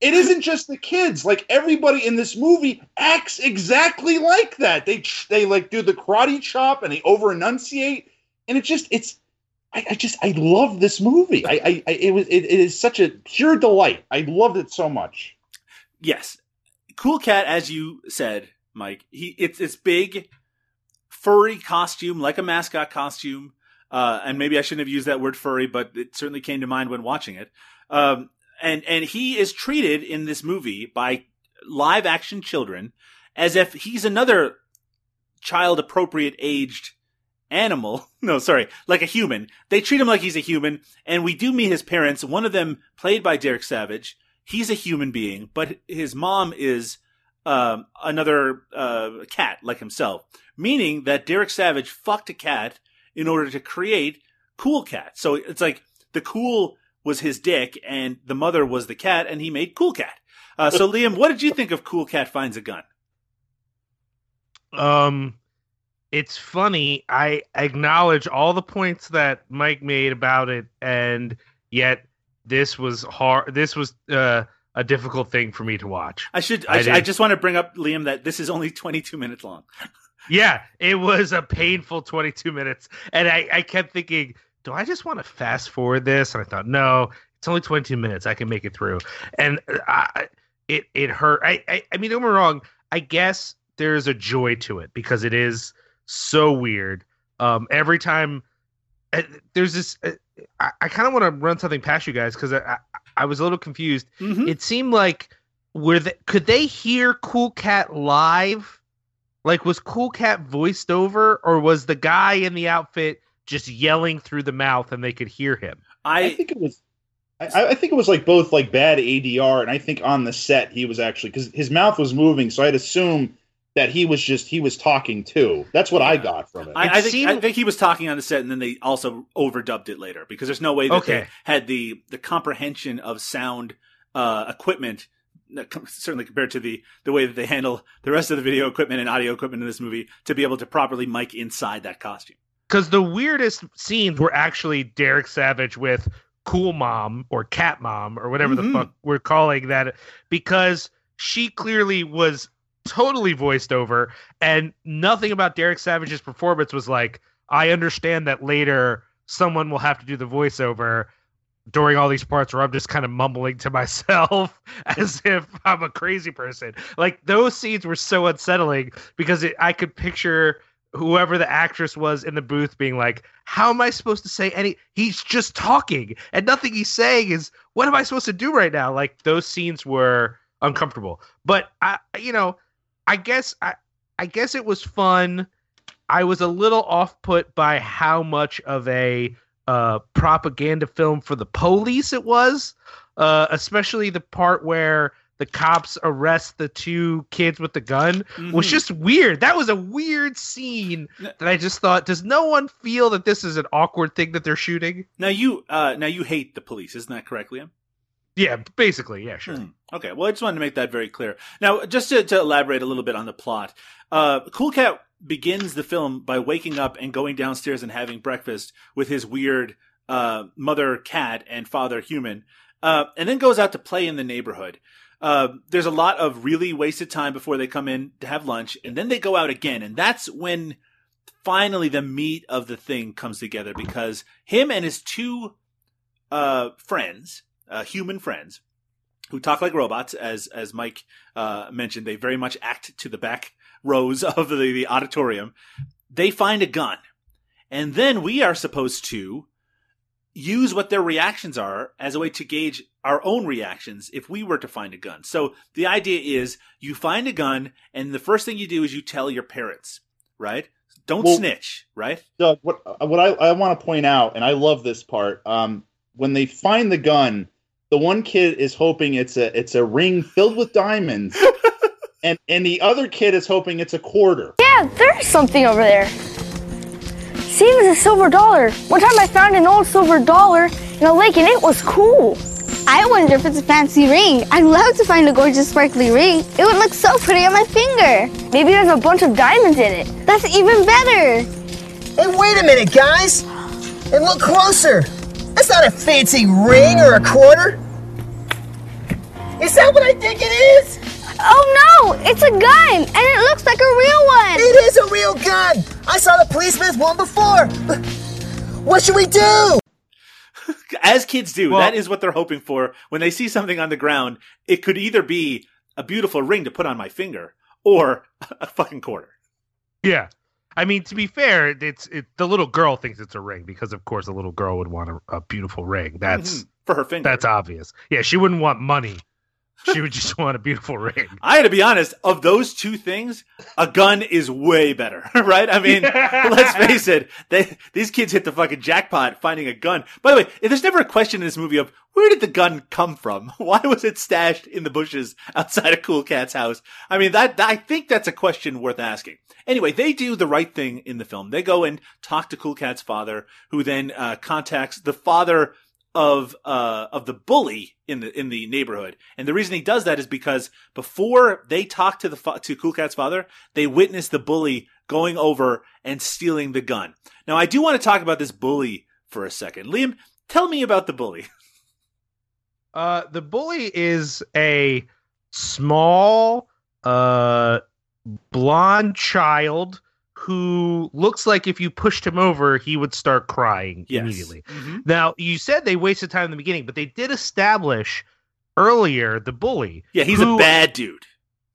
[SPEAKER 4] It isn't just the kids. Like everybody in this movie acts exactly like that. They they like do the karate chop and they over enunciate, and it just it's. I, I just I love this movie. I, I, I it was it, it is such a pure delight. I loved it so much.
[SPEAKER 2] yes, Cool Cat, as you said, Mike. He it's this big, furry costume, like a mascot costume. uh, and maybe I shouldn't have used that word furry, but it certainly came to mind when watching it. Um, and and he is treated in this movie by live action children as if he's another child appropriate aged animal. No, sorry, like a human. They treat him like he's a human, and we do meet his parents. One of them, played by Derek Savage, he's a human being, but his mom is um, another uh, cat like himself, meaning that Derek Savage fucked a cat in order to create Cool Cat. So it's like the cool was his dick, and the mother was the cat, and he made Cool Cat. Uh, so Liam, what did you think of Cool Cat finds a gun?
[SPEAKER 3] Um, it's funny. I acknowledge all the points that Mike made about it, and yet this was hard. This was uh, a difficult thing for me to watch.
[SPEAKER 2] I should.
[SPEAKER 3] I
[SPEAKER 2] I, I just want to bring up Liam that this is only 22 minutes long.
[SPEAKER 3] Yeah, it was a painful 22 minutes, and I, I kept thinking, do I just want to fast forward this? And I thought, no, it's only 22 minutes. I can make it through, and I, it it hurt. I, I I mean, don't get me wrong. I guess there's a joy to it because it is so weird. Um, every time uh, there's this, uh, I, I kind of want to run something past you guys because I, I I was a little confused.
[SPEAKER 2] Mhm.
[SPEAKER 3] It seemed like were they, could they hear Cool Cat live? Like was Cool Cat voiced over, or was the guy in the outfit just yelling through the mouth and they could hear him?
[SPEAKER 4] I
[SPEAKER 2] I
[SPEAKER 4] think it was. I, I think it was like both like bad ADR, and I think on the set he was actually because his mouth was moving, so I'd assume that he was just he was talking too. That's what I got from it.
[SPEAKER 2] I,
[SPEAKER 3] It
[SPEAKER 2] I think
[SPEAKER 3] seemed-
[SPEAKER 2] I think he was talking on the set, and then they also overdubbed it later because there's no way that
[SPEAKER 3] Okay.
[SPEAKER 2] they had the the comprehension of sound uh, equipment. Certainly compared to the the way that they handle the rest of the video equipment and audio equipment in this movie, to be able to properly mic inside that costume.
[SPEAKER 3] Because the weirdest scenes were actually Derek Savage with Cool Mom or Cat Mom or whatever
[SPEAKER 2] Mhm.
[SPEAKER 3] the fuck we're calling that, because she clearly was totally voiced over, and nothing about Derek Savage's performance was like, I understand that later someone will have to do the voiceover during all these parts where I'm just kind of mumbling to myself as if I'm a crazy person. Like those scenes were so unsettling because it, I could picture whoever the actress was in the booth being like, "How am I supposed to say any? He's just talking, and nothing he's saying is what am I supposed to do right now?" Like those scenes were uncomfortable. But I, you know, I guess I, I guess it was fun. I was a little off put by how much of a uh, propaganda film for the police it was, uh, especially the part where the cops arrest the two kids with the gun was
[SPEAKER 2] Mhm.
[SPEAKER 3] just weird. That was a weird scene that I just thought. Does no one feel that this is an awkward thing that they're shooting?
[SPEAKER 2] now you uh, now you hate the police, isn't that correct, Liam?
[SPEAKER 3] Yeah, basically, yeah, sure.
[SPEAKER 2] Hmm. Okay, well, I just wanted to make that very clear. Now, just to, to elaborate a little bit on the plot, uh, Cool Cat begins the film by waking up and going downstairs and having breakfast with his weird uh, mother cat and father human, uh, and then goes out to play in the neighborhood. Uh, there's a lot of really wasted time before they come in to have lunch, and then they go out again, and that's when finally the meat of the thing comes together because him and his two uh, friends, uh, human friends, who talk like robots, as as Mike uh, mentioned, they very much act to the back rows of the, the auditorium. They find a gun, and then we are supposed to use what their reactions are as a way to gauge our own reactions if we were to find a gun. So the idea is you find a gun, and the first thing you do is you tell your parents, right? Don't
[SPEAKER 4] Well-
[SPEAKER 2] snitch, right?
[SPEAKER 4] Doug, what uh, what I, I want to point out, and I love this part. Um, when they find the gun, the one kid is hoping it's a it's a ring filled with diamonds, and and the other kid is hoping it's a quarter.
[SPEAKER 7] Yeah, there's something over there. Same as a silver dollar. One time I found an old silver dollar in a lake and it was cool.
[SPEAKER 8] I wonder if it's a fancy ring. I'd love to find a gorgeous sparkly ring. It would look so pretty on my finger.
[SPEAKER 7] Maybe there's a bunch of diamonds in it.
[SPEAKER 8] That's even better.
[SPEAKER 9] Hey, wait a minute, guys! And look closer! That's not a fancy ring or a quarter! Is that what I think it is?
[SPEAKER 8] Oh no, it's a gun, and it looks like a real one.
[SPEAKER 9] It is a real gun! I saw the policeman with one before! What should we do?
[SPEAKER 2] as kids do.
[SPEAKER 3] Well-
[SPEAKER 2] that is what they're hoping for when they see something on the ground. It could either be a beautiful ring to put on my finger or a fucking quarter.
[SPEAKER 3] Yeah. I mean, to be fair, it's it, the little girl thinks it's a ring because, of course, a little girl would want a, a beautiful ring. That's
[SPEAKER 2] Mhm. for her finger.
[SPEAKER 3] that's obvious. Yeah, she wouldn't want money. She would just want a beautiful ring.
[SPEAKER 2] I got to be honest. Of those two things, a gun is way better, right? I mean, let's face it. They, these kids hit the fucking jackpot finding a gun. By the way, there's never a question in this movie of where did the gun come from? Why was it stashed in the bushes outside of Cool Cat's house? I mean, that, that I think that's a question worth asking. Anyway, they do the right thing in the film. They go and talk to Cool Cat's father, who then uh, contacts the father of uh of the bully in the in the neighborhood. And the reason he does that is because before they talk to the fa- to Cool Cat's father, they witness the bully going over and stealing the gun. Now, I do want to talk about this bully for a second. Liam, tell me about the bully.
[SPEAKER 3] Uh, the bully is a small, uh, blonde child who looks like if you pushed him over, he would start crying
[SPEAKER 2] Yes.
[SPEAKER 3] immediately.
[SPEAKER 2] Mhm.
[SPEAKER 3] Now, you said they wasted time in the beginning, but they did establish earlier the bully.
[SPEAKER 2] Yeah, he's
[SPEAKER 3] who-
[SPEAKER 2] a bad dude.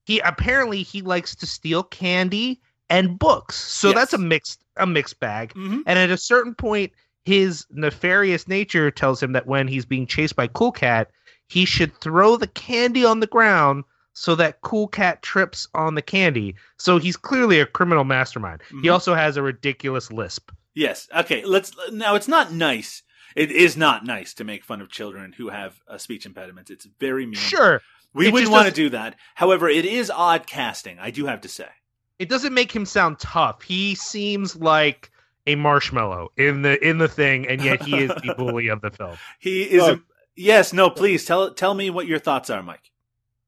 [SPEAKER 3] He apparently he likes to steal candy and books, so
[SPEAKER 2] Yes.
[SPEAKER 3] that's a mixed a mixed bag.
[SPEAKER 2] Mhm.
[SPEAKER 3] And at a certain point, his nefarious nature tells him that when he's being chased by Cool Cat, he should throw the candy on the ground so that Cool Cat trips on the candy. So he's clearly a criminal mastermind. He
[SPEAKER 2] Mhm.
[SPEAKER 3] also has a ridiculous lisp.
[SPEAKER 2] Yes. Okay. Let's now. It's not nice. It is not nice to make fun of children who have uh, speech impediments. It's very mean.
[SPEAKER 3] Sure,
[SPEAKER 2] we
[SPEAKER 3] It
[SPEAKER 2] wouldn't want to do that. However, it is odd casting. I do have to say.
[SPEAKER 3] it doesn't make him sound tough. He seems like a marshmallow in the in the thing, and yet he is the bully of the film.
[SPEAKER 2] He is.
[SPEAKER 4] Look.
[SPEAKER 2] yes. No. Please tell tell me what your thoughts are, Mike.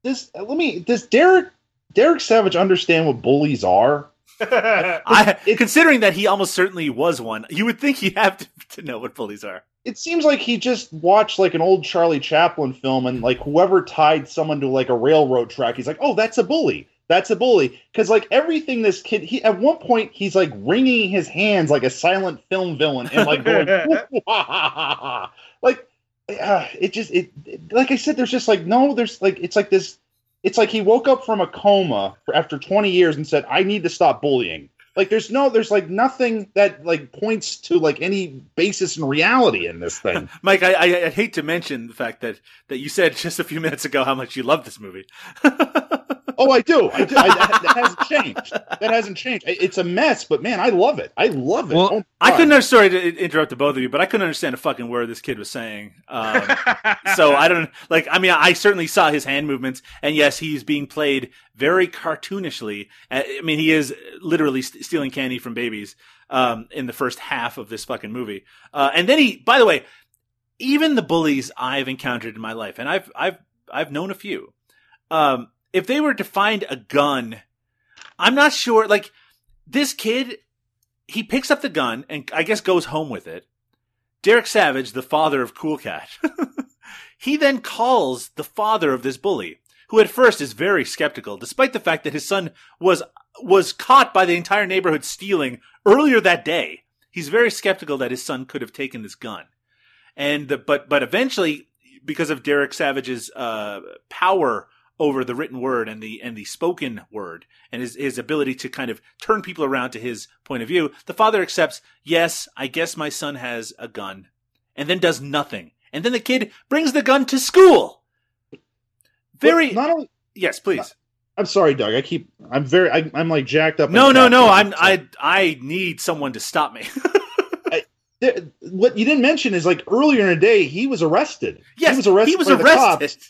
[SPEAKER 4] This let me. Does Derek Derek Savage understand what bullies are?
[SPEAKER 2] I considering that he almost certainly was one. You would think he'd have to, to know what bullies are.
[SPEAKER 4] It seems like he just watched like an old Charlie Chaplin film, and like whoever tied someone to like a railroad track, he's like, "Oh, that's a bully. That's a bully." Because like everything this kid, he at one point he's like wringing his hands like a silent film villain, and like going, like uh, it just it, it- like I said, there's just like no, there's like it's like this. It's like he woke up from a coma after 20 years and said, "I need to stop bullying." Like there's no, there's like nothing that like points to like any basis in reality in this thing.
[SPEAKER 2] Mike, I, I, I hate to mention the fact that, that you said just a few minutes ago how much you love this movie.
[SPEAKER 4] Oh, I do. I do. I, that, that hasn't changed. That hasn't changed. It's a mess, but man, I love it. I love it.
[SPEAKER 3] Well,
[SPEAKER 4] Oh,
[SPEAKER 2] I couldn't. under- Sorry to interrupt the both of you, but I couldn't understand a fucking word this kid was saying. Um, so I don't like. I mean, I certainly saw his hand movements, and yes, he's being played very cartoonishly. Uh, I mean, he is literally st- stealing candy from babies um, in the first half of this fucking movie. Uh, and then he, by the way, even the bullies I've encountered in my life, and I've I've I've known a few. Um, if they were to find a gun, I'm not sure. Like this kid, he picks up the gun and I guess goes home with it. Derek Savage, the father of Cool Cat, he then calls the father of this bully, who at first is very skeptical, despite the fact that his son was was caught by the entire neighborhood stealing earlier that day. He's very skeptical that his son could have taken this gun, and the, but but eventually, because of Derek Savage's uh, power over the written word and the and the spoken word and his his ability to kind of turn people around to his point of view, the father accepts, yes, I guess my son has a gun, and then does nothing. And then the kid brings the gun to school. Very
[SPEAKER 4] not only.
[SPEAKER 2] yes, please.
[SPEAKER 4] I'm sorry, Doug. I keep. I'm very. I, I'm like jacked up.
[SPEAKER 2] No, no, no. I'm I I need someone to stop me.
[SPEAKER 4] What you didn't mention is like earlier in the day he was arrested.
[SPEAKER 2] yes,
[SPEAKER 4] he was arrested.
[SPEAKER 2] He was
[SPEAKER 4] by the
[SPEAKER 2] arrested.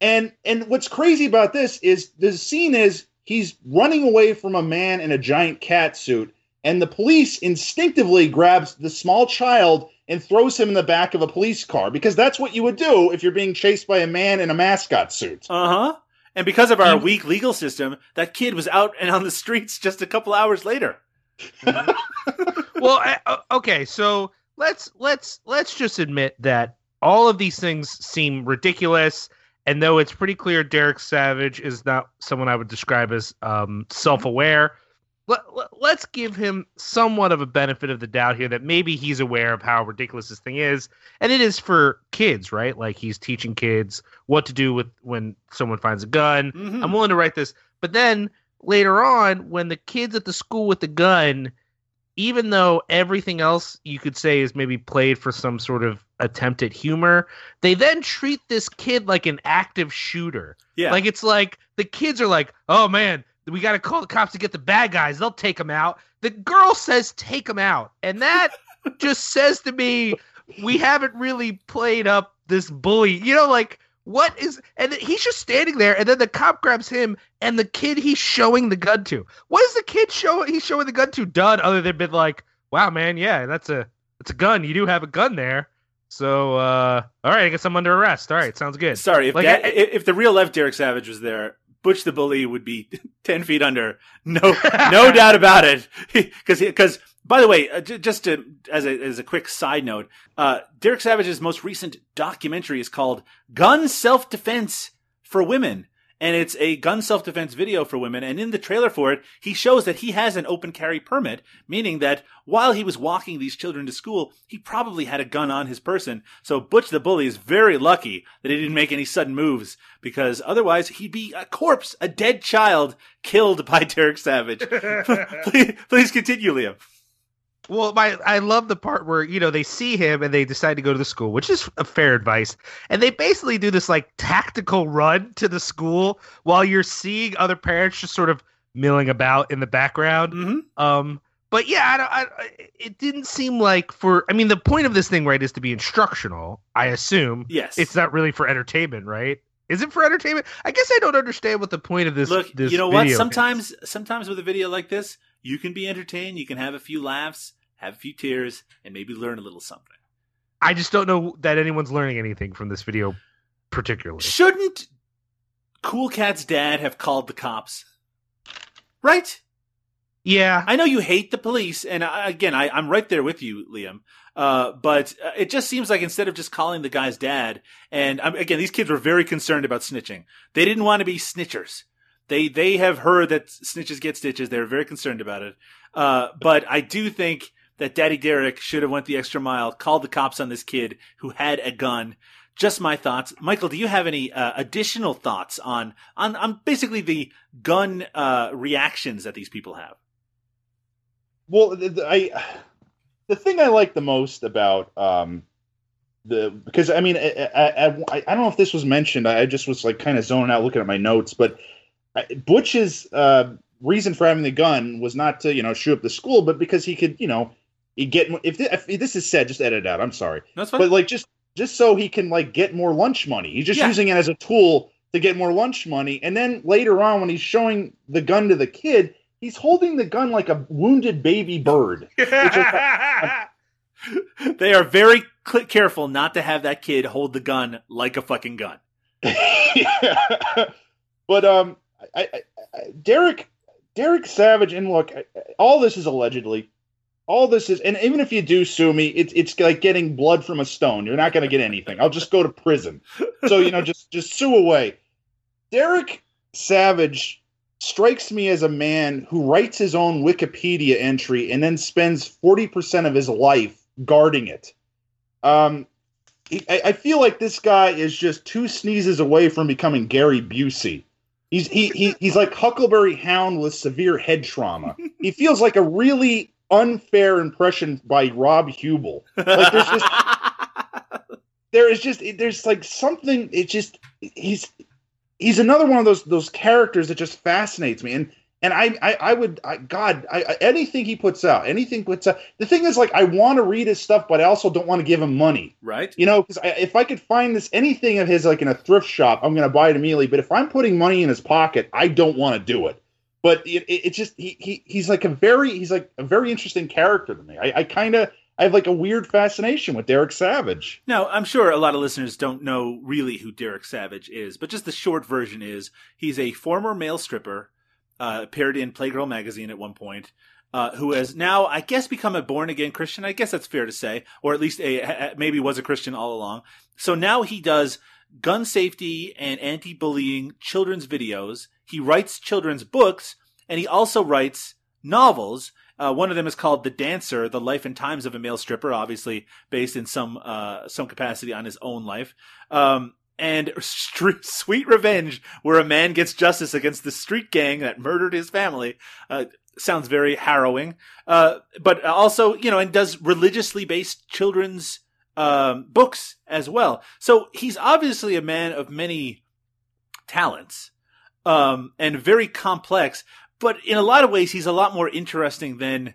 [SPEAKER 4] Cops. And and what's crazy about this is the scene is he's running away from a man in a giant cat suit, and the police instinctively grabs the small child and throws him in the back of a police car because that's what you would do if you're being chased by a man in a mascot suit.
[SPEAKER 2] Uh huh. And because of our
[SPEAKER 4] He-
[SPEAKER 2] weak legal system, that kid was out and on the streets just a couple hours later.
[SPEAKER 3] well, I, uh, okay, so let's let's let's just admit that all of these things seem ridiculous, and though it's pretty clear Derek Savage is not someone I would describe as um, self-aware, let, let, let's give him somewhat of a benefit of the doubt here that maybe he's aware of how ridiculous this thing is, and it is for kids, right? Like he's teaching kids what to do with when someone finds a gun.
[SPEAKER 2] Mhm.
[SPEAKER 3] I'm willing to write this, but then later on, when the kids at the school with the gun even though everything else you could say is maybe played for some sort of attempt at humor, they then treat this kid like an active shooter.
[SPEAKER 2] Yeah.
[SPEAKER 3] Like it's like the kids are like, "Oh man, we got to call the cops to get the bad guys. They'll take them out." The girl says, "Take them out," and that just says to me, we haven't really played up this bully. You know, like what is? And he's just standing there, and then the cop grabs him and the kid he's showing the gun to. What is the kid show? He's showing the gun to done other than been like, "Wow, man, yeah, that's a that's a gun. You do have a gun there." So, uh, all right, I guess I'm under arrest. All right, sounds good.
[SPEAKER 2] Sorry, if
[SPEAKER 3] Like,
[SPEAKER 2] that,
[SPEAKER 3] I-
[SPEAKER 2] if the real life Derek Savage was there, Butch the Bully would be ten feet under. No, no doubt about it. Because because by the way, uh, j- just to, as a as a quick side note, uh, Derek Savage's most recent documentary is called "Gun Self Defense for Women." And it's a gun self defense video for women. And in the trailer for it, he shows that he has an open carry permit, meaning that while he was walking these children to school, he probably had a gun on his person. So Butch the Bully is very lucky that he didn't make any sudden moves because otherwise he'd be a corpse, a dead child killed by Derek Savage. please, please continue, Liam.
[SPEAKER 3] Well, my I love the part where you know they see him and they decide to go to the school, which is a fair advice, and they basically do this like tactical run to the school while you're seeing other parents just sort of milling about in the background.
[SPEAKER 2] Mm-hmm.
[SPEAKER 3] Um, but yeah, I, I, I- it didn't seem like for. I mean, the point of this thing, right, is to be instructional. I assume.
[SPEAKER 2] Yes.
[SPEAKER 3] It's not really for entertainment, right? Is it for entertainment? I guess I don't understand what the point of this.
[SPEAKER 2] Look,
[SPEAKER 3] this
[SPEAKER 2] you know what?
[SPEAKER 3] video is.
[SPEAKER 2] Sometimes, sometimes with a video like this, you can be entertained. You can have a few laughs, have a few tears, and maybe learn a little something.
[SPEAKER 3] I just don't know that anyone's learning anything from this video, particularly.
[SPEAKER 2] Shouldn't Cool Cat's dad have called the cops? Right?
[SPEAKER 3] Yeah.
[SPEAKER 2] I know you hate the police, and I, again, I, I'm right there with you, Liam. Uh, but uh, it just seems like instead of just calling the guy's dad, and um, again, these kids were very concerned about snitching. They didn't want to be snitchers. They they have heard that snitches get stitches. They're very concerned about it. Uh, but I do think that Daddy Derek should have went the extra mile, called the cops on this kid who had a gun. Just my thoughts, Michael. Do you have any uh, additional thoughts on on on basically the gun uh, reactions that these people have?
[SPEAKER 4] Well, I the thing I like the most about um the because I mean I, I, I, I don't know if this was mentioned. I just was like kind of zoning out looking at my notes, but Butch's uh, reason for having the gun was not to you know shoot up the school, but because he could you know he get if, thi- if this is said, just edit it out. I'm sorry,
[SPEAKER 2] That's fine.
[SPEAKER 4] but like just just so he can like get more lunch money. He's just
[SPEAKER 2] Yeah.
[SPEAKER 4] using it as a tool to get more lunch money. And then later on, when he's showing the gun to the kid, he's holding the gun like a wounded baby bird.
[SPEAKER 2] they are very careful not to have that kid hold the gun like a fucking gun.
[SPEAKER 4] but um, I, I, I, Derek, Derek Savage, and look, all this is allegedly. All this is, and even if you do sue me, it's it's like getting blood from a stone. You're not going to get anything. I'll just go to prison. So you know, just just sue away. Derek Savage strikes me as a man who writes his own Wikipedia entry and then spends forty percent of his life guarding it. Um, I, I feel like this guy is just two sneezes away from becoming Gary Busey. He's he, he he's like Huckleberry Hound with severe head trauma. He feels like a really unfair impression by Rob Huebel. Like there's just there is just there's like something. It just he's he's another one of those those characters that just fascinates me and. And I, I, I would, I, God, I, I- anything he puts out, anything puts out. The thing is, like, I want to read his stuff, but I also don't want to give him money.
[SPEAKER 2] right?
[SPEAKER 4] You know, because if I could find this anything of his like in a thrift shop, I'm going to buy it immediately. But if I'm putting money in his pocket, I don't want to do it. But it, it, it's just he, he he's like a very he's like a very interesting character to me. I, I kind of I have like a weird fascination with Derek Savage.
[SPEAKER 2] Now, I'm sure a lot of listeners don't know really who Derek Savage is, but just the short version is he's a former male stripper, uh, appeared in Playgirl magazine at one point, uh, who has now, I guess, become a born again Christian. I guess that's fair to say, or at least a, a- maybe was a Christian all along. So now he does gun safety and anti bullying children's videos. He writes children's books, and he also writes novels. Uh, one of them is called The Dancer: The Life and Times of a Male Stripper, obviously based in some uh, some capacity on his own life. Um, and Sweet Revenge, where a man gets justice against the street gang that murdered his family. Uh, sounds very harrowing. Uh, but also, you know, and does religiously based children's um, books as well. So he's obviously a man of many talents um, and very complex. But in a lot of ways, he's a lot more interesting than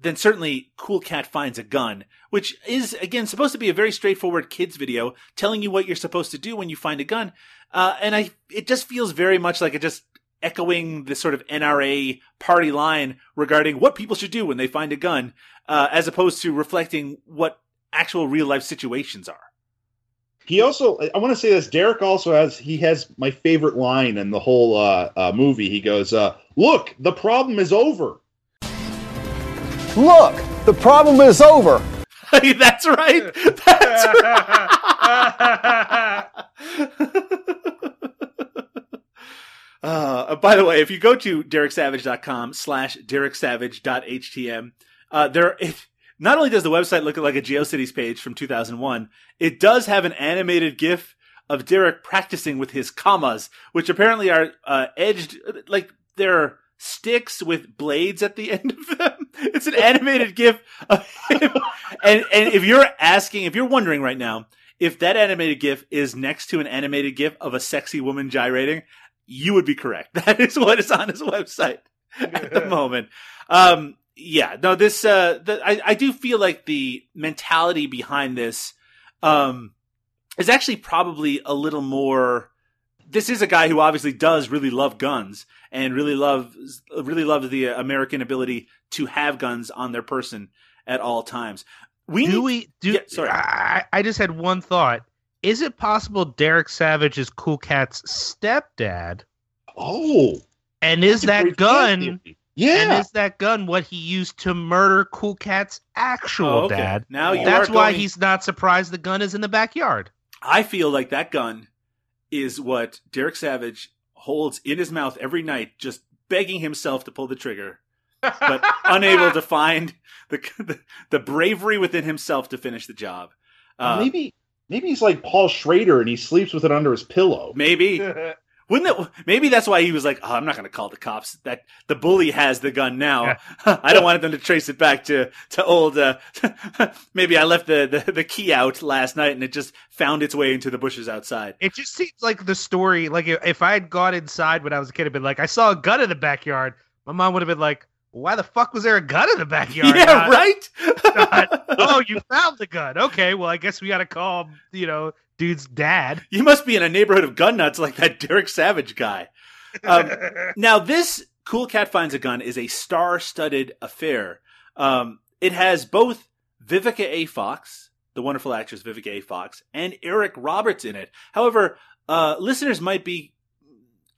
[SPEAKER 2] than certainly Cool Cat finds a gun, which is again supposed to be a very straightforward kids video telling you what you're supposed to do when you find a gun. Uh, and I, it just feels very much like it just echoing the sort of NRA party line regarding what people should do when they find a gun, uh, as opposed to reflecting what actual real life situations are.
[SPEAKER 4] He also, I want to say this. Derek also has he has my favorite line in the whole uh, uh, movie. He goes, uh, "Look, the problem is over."
[SPEAKER 10] Look, the problem is over.
[SPEAKER 2] That's right. That's right. Uh, by the way, if you go to dereksavage.com slash dereksavage.htm, uh, there, it, not only does the website look like a GeoCities page from 2001, it does have an animated GIF of Derek practicing with his kamas, which apparently are uh, edged, like they're sticks with blades at the end of them. It's an animated GIF. And, and if you're asking, if you're wondering right now, if that animated GIF is next to an animated GIF of a sexy woman gyrating, you would be correct. That is what is on his website at the moment. Um, yeah, no, this, uh, the, I, I do feel like the mentality behind this, um, is actually probably a little more, this is a guy who obviously does really love guns and really love really loves the American ability to have guns on their person at all times. We
[SPEAKER 3] do
[SPEAKER 2] need-
[SPEAKER 3] we do?
[SPEAKER 2] Yeah, sorry.
[SPEAKER 3] I, I just had one thought. Is it possible Derek Savage is Cool Cat's stepdad?
[SPEAKER 4] Oh,
[SPEAKER 3] And is that
[SPEAKER 4] great
[SPEAKER 3] gun?
[SPEAKER 4] point.
[SPEAKER 3] And
[SPEAKER 4] Yeah,
[SPEAKER 3] is that gun what he used to murder Cool Cat's actual
[SPEAKER 2] Oh, okay.
[SPEAKER 3] dad?
[SPEAKER 2] Now you
[SPEAKER 3] That's why
[SPEAKER 2] going-
[SPEAKER 3] he's not surprised the gun is in the backyard.
[SPEAKER 2] I feel like that gun is what Derek Savage holds in his mouth every night, just begging himself to pull the trigger, but unable to find the, the the bravery within himself to finish the job. Uh,
[SPEAKER 4] maybe maybe he's like Paul Schrader and he sleeps with it under his pillow.
[SPEAKER 2] maybe wouldn't it? Maybe that's why he was like, "Oh, I'm not going to call the cops. That the bully has the gun now. I don't want them to trace it back to to old. Uh, maybe I left the, the the key out last night and it just found its way into the bushes outside.
[SPEAKER 3] It just seems like the story. Like if if I had gone inside when I was a kid and been like, I saw a gun in the backyard, my mom would have been like, Why the fuck was there a gun in the backyard?
[SPEAKER 2] yeah,
[SPEAKER 3] Not-
[SPEAKER 2] right.
[SPEAKER 3] not, oh, you found the gun. Okay, well, I guess we got to call you know dude's dad.
[SPEAKER 2] You must be in a neighborhood of gun nuts like that Derek Savage guy. Um, now, this Cool Cat Finds a Gun is a star studded affair. Um, it has both Vivica A. Fox, the wonderful actress Vivica A. Fox, and Eric Roberts in it. However, uh, listeners might be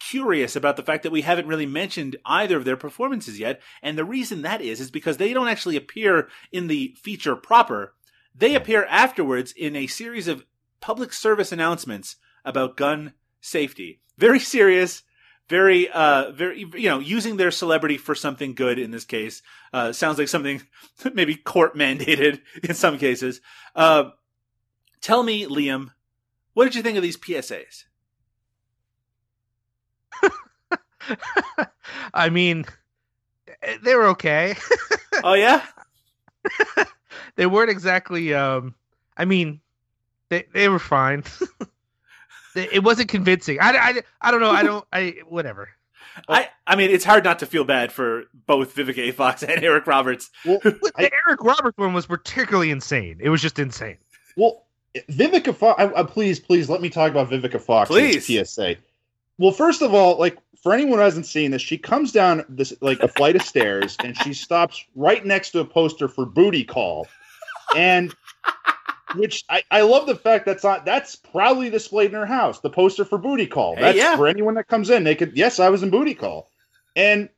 [SPEAKER 2] curious about the fact that we haven't really mentioned either of their performances yet. And the reason that is, is because they don't actually appear in the feature proper. They appear afterwards in a series of public service announcements about gun safety. Very serious, very, uh, very, you know, using their celebrity for something good in this case. Uh, sounds like something maybe court mandated in some cases. Uh, tell me, Liam, what did you think of these PSAs?
[SPEAKER 3] I mean, eh, they were okay.
[SPEAKER 2] Oh, yeah?
[SPEAKER 3] they weren't exactly. um I mean, they they were fine. It wasn't convincing. I, I, I don't know. I don't. I whatever.
[SPEAKER 2] I, I mean, it's hard not to feel bad for both Vivica A. Fox and Eric Roberts.
[SPEAKER 4] Well,
[SPEAKER 3] The
[SPEAKER 4] I,
[SPEAKER 3] Eric Roberts one was particularly insane. It was just insane.
[SPEAKER 4] well, Vivica Fox. I, I, please, please let me talk about Vivica Fox.
[SPEAKER 2] Please.
[SPEAKER 4] PSA. Well, first of all, like for anyone who hasn't seen this, she comes down this like a flight of stairs and she stops right next to a poster for Booty Call, and which I, I love the fact that's not that's proudly displayed in her house. The poster for Booty Call.
[SPEAKER 2] Hey,
[SPEAKER 4] That's
[SPEAKER 2] yeah.
[SPEAKER 4] for anyone that comes in. They could yes, I was in Booty Call, and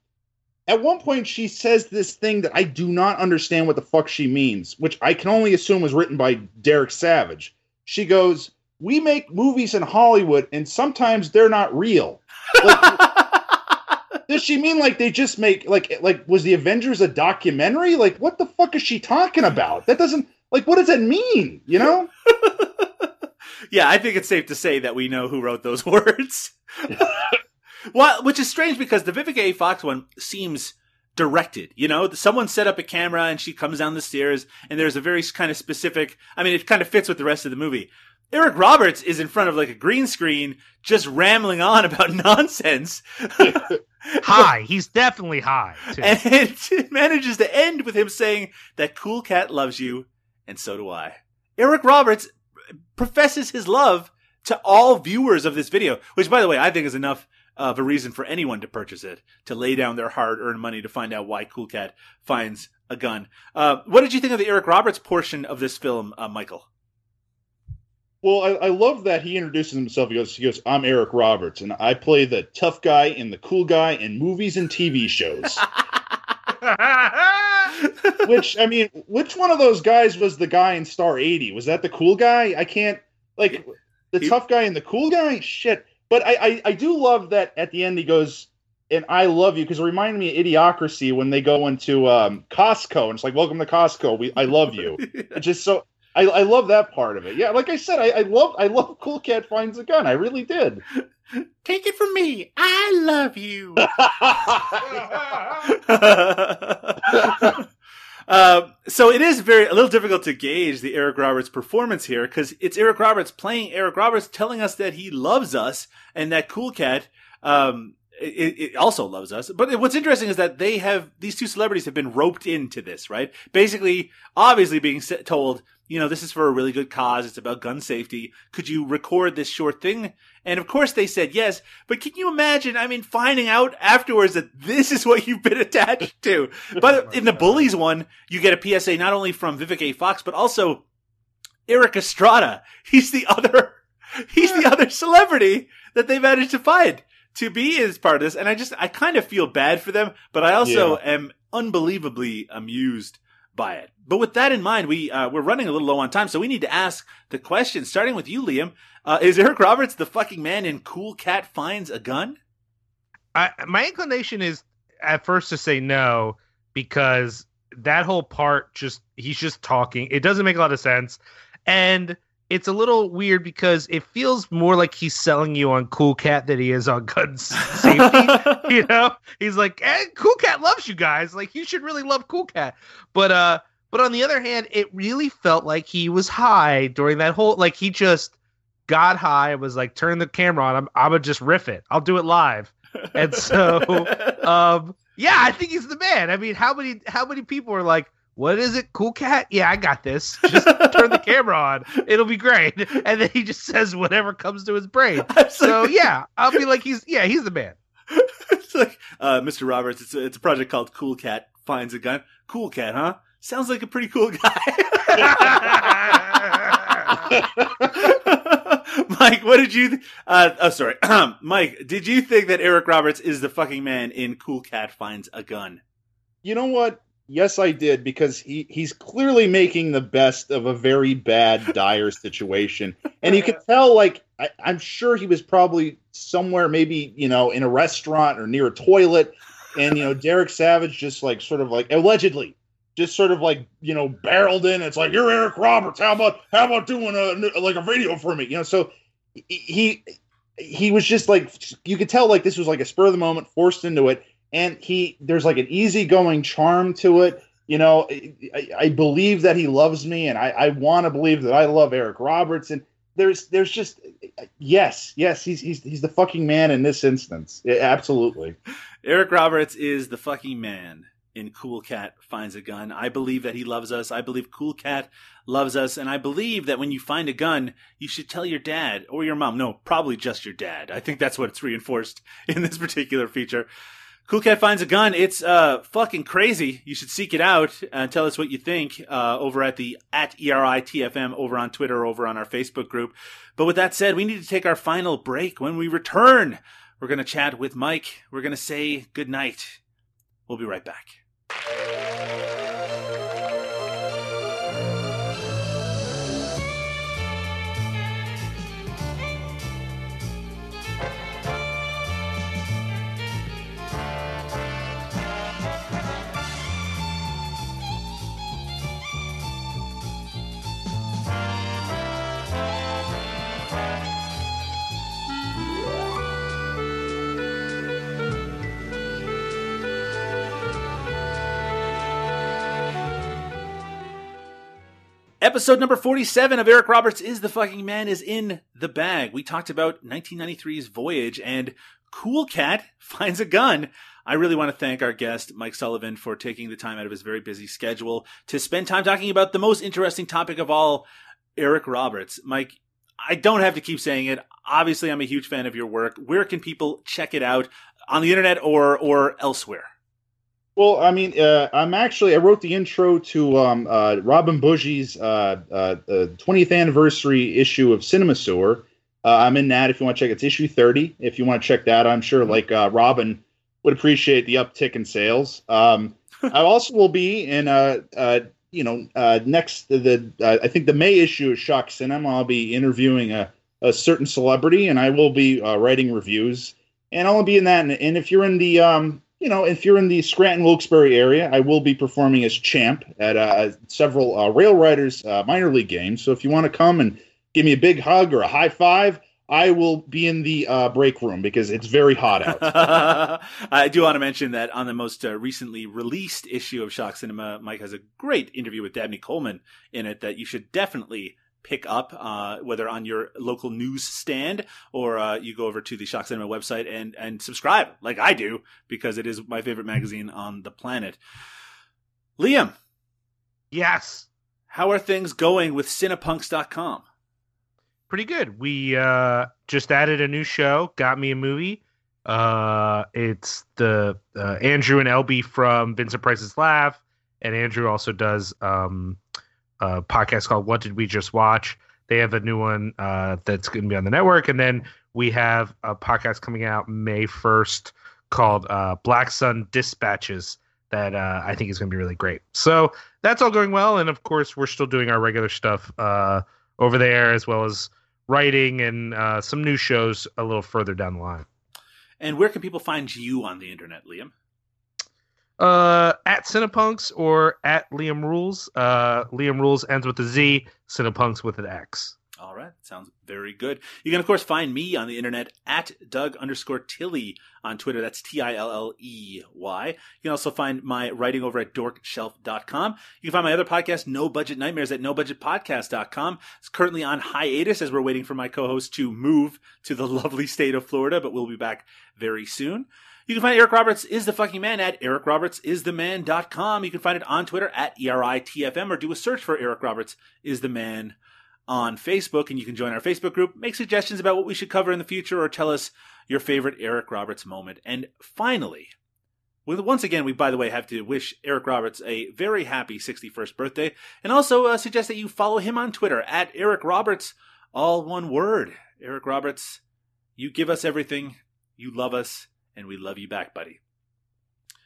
[SPEAKER 4] at one point she says this thing that I do not understand what the fuck she means, which I can only assume was written by Derek Savage. She goes, "We make movies in Hollywood, and sometimes they're not real." Like, does she mean like they just make like like was the Avengers a documentary? Like what the fuck is she talking about? That doesn't like what does that mean? You know?
[SPEAKER 2] yeah, I think it's safe to say that we know who wrote those words. well, which is strange because the Vivica A. Fox one seems directed. You know, someone set up a camera and she comes down the stairs and there's a very kind of specific, I mean, it kind of fits with the rest of the movie. Eric Roberts is in front of like a green screen, just rambling on about nonsense.
[SPEAKER 3] high. He's definitely high. Too.
[SPEAKER 2] and it manages to end with him saying that Cool Cat loves you, and so do I. Eric Roberts professes his love to all viewers of this video, which, by the way, I think is enough of a reason for anyone to purchase it, to lay down their hard earned money to find out why Cool Cat finds a gun. Uh, what did you think of the Eric Roberts portion of this film, uh, Michael?
[SPEAKER 4] Well, I, I love that he introduces himself. He goes, he goes, I'm Eric Roberts, and I play the tough guy and the cool guy in movies and TV shows. which, I mean, which one of those guys was the guy in Star 80? Was that the cool guy? I can't, like, the
[SPEAKER 2] He-
[SPEAKER 4] tough guy and the cool guy? Shit. But I, I, I do love that at the end he goes, and I love you because it reminded me of Idiocracy when they go into um, Costco and it's like, welcome to Costco. We, I love you. It's just so I, I love that part of it. Yeah, like I said, I, I love I love Cool Cat finds a gun. I really did.
[SPEAKER 2] Take it from me. I love you. Uh, so it is very a little difficult to gauge the Eric Roberts performance here because it's Eric Roberts playing Eric Roberts, telling us that he loves us and that Cool Cat um, it, it also loves us. But what's interesting is that they have these two celebrities have been roped into this, right? Basically, obviously being told, you know, this is for a really good cause. It's about gun safety. Could you record this short thing? And of course they said yes. But can you imagine? I mean, finding out afterwards that this is what you've been attached to. But in the bullies one, you get a PSA not only from Vivica A. Fox, but also Erik Estrada. He's the other, he's the other celebrity that they managed to find to be as part of this. And I just, I kind of feel bad for them, but I also am unbelievably amused by it. But with that in mind, we, uh, we're running a little low on time, so we need to ask the question, starting with you, Liam. Uh, is Eric Roberts the fucking man in Cool Cat Finds a Gun?
[SPEAKER 3] I, my inclination is at first to say no because that whole part just he's just talking. It doesn't make a lot of sense, and it's a little weird because it feels more like he's selling you on Cool Cat than he is on gun safety. you know, he's like, eh, Cool Cat loves you guys. Like you should really love Cool Cat. But uh, but on the other hand, it really felt like he was high during that whole. Like he just got high and was like, turn the camera on. I'm I'm gonna just riff it. I'll do it live. And so, um, yeah, I think he's the man. I mean, how many how many people are like, what is it, Cool Cat? Yeah, I got this. Just turn the camera on. It'll be great. And then he just says whatever comes to his brain. So yeah, I'll be like, he's yeah, he's the man.
[SPEAKER 2] it's like, uh, Mr. Roberts, it's a, it's a project called Cool Cat Finds a Gun. Cool Cat, huh? Sounds like a pretty cool guy. Mike, what did you? Th- uh, oh, sorry, Mike. Did you think that Eric Roberts is the fucking man in Cool Cat Finds a Gun?
[SPEAKER 4] You know what? Yes, I did because he he's clearly making the best of a very bad, dire situation, and you could tell. Like I, I'm sure he was probably somewhere, maybe you know, in a restaurant or near a toilet, and you know, Derek Savage just like sort of like allegedly. Just sort of like you know barreled in. It's like you're Eric Roberts. How about how about doing a like a video for me? You know, so he he was just like you could tell like this was like a spur of the moment forced into it and he there's like an easygoing charm to it you know i, I believe that he loves me and i, I want to believe that i love eric roberts and there's there's just yes yes he's he's, he's the fucking man in this instance Yeah, absolutely
[SPEAKER 2] Eric Roberts is the fucking man in Cool Cat Finds a Gun. I believe that he loves us. I believe Cool Cat loves us. And I believe that when you find a gun, you should tell your dad or your mom. No, probably just your dad. I think that's what's reinforced in this particular feature. Cool Cat Finds a Gun. It's uh fucking crazy. You should seek it out and tell us what you think uh, over at the at ERITFM over on Twitter over on our Facebook group. But with that said, we need to take our final break. When we return, we're going to chat with Mike. We're going to say good night. We'll be right back. Thank you. Episode number 47 of Eric Roberts is the fucking man is in the bag. We talked about 1993's Voyage and Cool Cat finds a gun. I really want to thank our guest, Mike Sullivan, for taking the time out of his very busy schedule to spend time talking about the most interesting topic of all, Eric Roberts. Mike, I don't have to keep saying it. Obviously, I'm a huge fan of your work. Where can people check it out on the internet or or elsewhere?
[SPEAKER 4] Well, I mean, uh, I'm actually I wrote the intro to um, uh, Robin Bougie's uh, uh, uh, 20th anniversary issue of CinemaSewer. Uh, I'm in that if you want to check. It's issue 30. If you want to check that, I'm sure like uh, Robin would appreciate the uptick in sales. Um, I also will be in uh, uh, you know uh, next the uh, I think the May issue of Shock Cinema. I'll be interviewing a, a certain celebrity, and I will be uh, writing reviews, and I'll be in that. And, and if you're in the um, you know, if you're in the Scranton Wilkes-Barre area, I will be performing as champ at uh, several uh, Rail Riders uh, minor league games. So if you want to come and give me a big hug or a high five, I will be in the uh, break room because it's very hot out.
[SPEAKER 2] I do want to mention that on the most uh, recently released issue of Shock Cinema, Mike has a great interview with Dabney Coleman in it that you should definitely pick up, uh, whether on your local newsstand or uh, you go over to the Shock Cinema website and and subscribe, like I do, because it is my favorite magazine on the planet. Liam,
[SPEAKER 3] Yes.
[SPEAKER 2] how are things going with Cinepunx.com?
[SPEAKER 3] pretty good. We uh, just added a new show, Got Me a Movie. Uh, it's the uh, Andrew and LB from Vincent Price's Laugh, and Andrew also does um, a podcast called What Did We Just Watch. They have a new one uh, that's going to be on the network, and then we have a podcast coming out May first called uh, Black Sun Dispatches that uh, I think is going to be really great. So that's all going well, and of course we're still doing our regular stuff uh, over there as well as writing and uh, some new shows a little further down the line.
[SPEAKER 2] And where can people find you on the internet, Liam?
[SPEAKER 3] Uh, at Cinepunx or at Liam Rulez. Uh, Liam Rulez ends with a Z. Cinepunx with an X.
[SPEAKER 2] All right, sounds very good. You can, of course, find me on the internet at Doug underscore Tilley on Twitter. That's T I L L E Y. You can also find my writing over at dorkshelf.com. You can find my other podcast, No Budget Nightmares, at nobudgetpodcast.com. It's currently on hiatus as we're waiting for my co host to move to the lovely state of Florida, but we'll be back very soon. You can find Eric Roberts is the fucking man at ericrobertsistheman.com. You can find it on Twitter at ERITFM or do a search for Eric Roberts is the man on Facebook, and you can join our Facebook group, make suggestions about what we should cover in the future, or tell us your favorite Eric Roberts moment. And finally, once again, we by the way have to wish Eric Roberts a very happy 61st birthday, and also uh, suggest that you follow him on Twitter at Eric Roberts, all one word. Eric Roberts, you give us everything, you love us, and we love you back, buddy.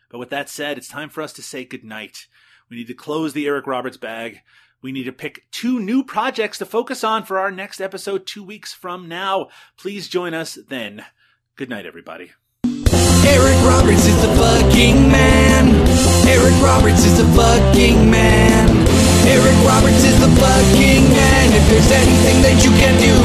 [SPEAKER 2] But with that said, it's time for us to say goodnight. We need to close the Eric Roberts bag. We need to pick two new projects to focus on for our next episode two weeks from now. Please join us then. Good night, everybody.
[SPEAKER 11] Eric Roberts is the fucking man. Eric Roberts is the fucking man. Eric Roberts is the fucking man. If there's anything that you can do